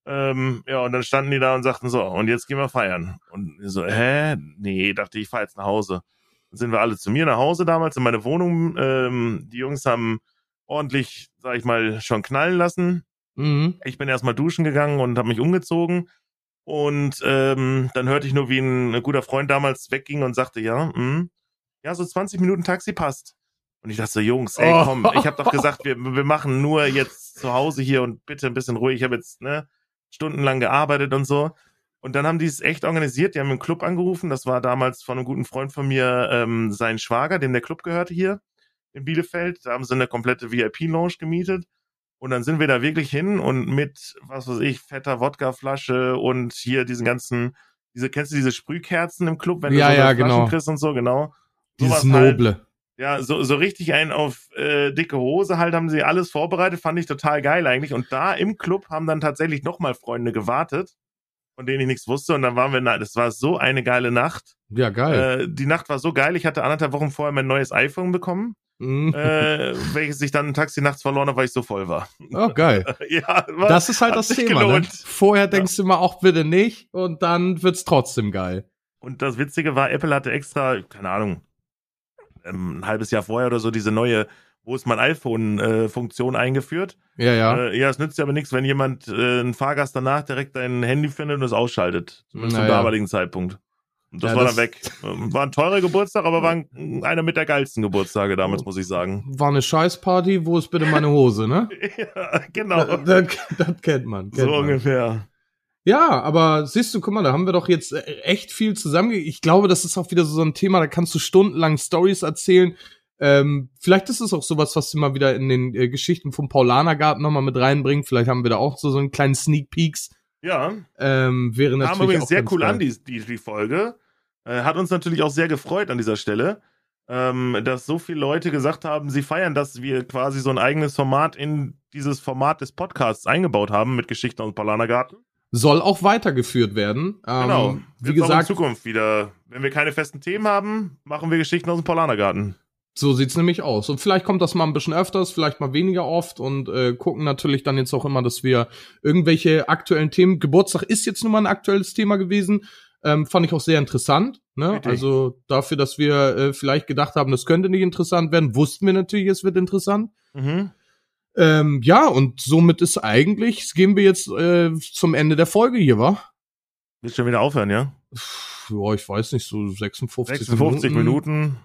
Ähm, ja, und dann standen die da und sagten so, und jetzt gehen wir feiern. Und so, hä? Nee, dachte ich, ich fahr jetzt nach Hause. Dann sind wir alle zu mir nach Hause damals in meine Wohnung. Ähm, die Jungs haben ordentlich, sag ich mal, schon knallen lassen. Mhm. Ich bin erstmal duschen gegangen und habe mich umgezogen. Und ähm, dann hörte ich nur, wie ein, ein guter Freund damals wegging und sagte, ja, mh, hm, ja, so 20 Minuten Taxi passt. Und ich dachte so, Jungs, ey, oh. komm, ich habe doch gesagt, wir, wir machen nur jetzt zu Hause hier und bitte ein bisschen ruhig. Ich habe jetzt ne, stundenlang gearbeitet und so. Und dann haben die es echt organisiert. Die haben einen Club angerufen. Das war damals von einem guten Freund von mir ähm, sein Schwager, dem der Club gehörte hier in Bielefeld. Da haben sie eine komplette VIP-Lounge gemietet. Und dann sind wir da wirklich hin und mit, was weiß ich, fetter Wodkaflasche und hier diesen ganzen, diese, kennst du diese Sprühkerzen im Club, wenn ja, du so ja, Flaschen genau. kriegst und so, genau. Dieses Noble. Halt. Ja, so, so richtig einen auf äh, dicke Hose halt haben sie alles vorbereitet, fand ich total geil eigentlich. Und da im Club haben dann tatsächlich nochmal Freunde gewartet, von denen ich nichts wusste. Und dann waren wir, das war so eine geile Nacht. Ja, geil. Äh, die Nacht war so geil. Ich hatte anderthalb Wochen vorher mein neues iPhone bekommen. Mhm. äh, welches ich dann ein Taxi nachts verloren habe, weil ich so voll war. Oh, geil. ja, war, Das ist halt das Thema. Ne? Vorher denkst du mal auch bitte nicht und dann wird's trotzdem geil. Und das Witzige war, Apple hatte extra, keine Ahnung, ein halbes Jahr vorher oder so diese neue, wo ist mein iPhone-Funktion eingeführt. Ja, ja. Äh, ja, es nützt ja aber nichts, wenn jemand, äh, ein Fahrgast danach direkt dein Handy findet und es ausschaltet. Zumindest zum Naja. damaligen Zeitpunkt. Und das Ja, war das- dann weg. Ähm, War ein teurer Geburtstag, aber war ein, einer mit der geilsten Geburtstage damals, muss ich sagen. War eine Scheißparty, wo ist bitte meine Hose, ne? ja, genau. Das, das, das kennt man. Kennt so man. ungefähr. Ja, aber siehst du, guck mal, da haben wir doch jetzt äh, echt viel zusammen. Ich glaube, das ist auch wieder so ein Thema, da kannst du stundenlang Stories erzählen. Ähm, vielleicht ist es auch sowas, was du mal wieder in den äh, Geschichten vom Paulanergarten nochmal mit reinbringen. Vielleicht haben wir da auch so, so einen kleinen Sneak Peeks. Ja, Ähm, wäre natürlich kam übrigens sehr cool geil. an, die, die, die Folge. Äh, hat uns natürlich auch sehr gefreut an dieser Stelle, ähm, dass so viele Leute gesagt haben, sie feiern, dass wir quasi so ein eigenes Format in dieses Format des Podcasts eingebaut haben mit Geschichten aus dem Paulanergarten. Soll auch weitergeführt werden. Ähm, Genau. Wie auch gesagt, in Zukunft wieder. Wenn wir keine festen Themen haben, machen wir Geschichten aus dem Paulanergarten. So sieht's nämlich aus. Und vielleicht kommt das mal ein bisschen öfters, vielleicht mal weniger oft und äh, gucken natürlich dann jetzt auch immer, dass wir irgendwelche aktuellen Themen. Geburtstag ist jetzt nun mal ein aktuelles Thema gewesen. Ähm, fand ich auch sehr interessant. Ne? Richtig. Also dafür, dass wir äh, vielleicht gedacht haben, das könnte nicht interessant werden, wussten wir natürlich, es wird interessant. Mhm. Ähm, ja, und somit ist eigentlich, gehen wir jetzt äh, zum Ende der Folge hier, wa? Willst schon wieder aufhören, ja? Ja, ich weiß nicht, so 56, 56 Minuten.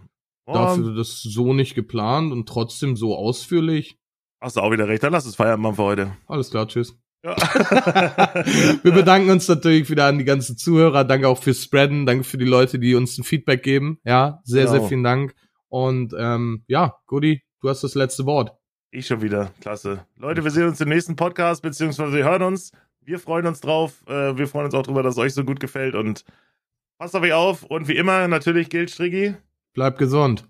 Oh, Dafür das so nicht geplant und trotzdem so ausführlich. hast du auch wieder recht. Dann lass es Feierabend machen für heute. Alles klar, tschüss. Ja. Wir bedanken uns natürlich wieder an die ganzen Zuhörer. Danke auch fürs Spreaden. Danke für die Leute, die uns ein Feedback geben. Ja, sehr, sehr Genau. vielen Dank. Und ähm, ja, Goody, du hast das letzte Wort. Ich schon wieder. Klasse. Leute, wir sehen uns im nächsten Podcast, beziehungsweise wir hören uns. Wir freuen uns drauf. Äh, wir freuen uns auch drüber, dass es euch so gut gefällt. Und passt auf euch auf. Und wie immer, natürlich gilt Striggi. Bleib gesund.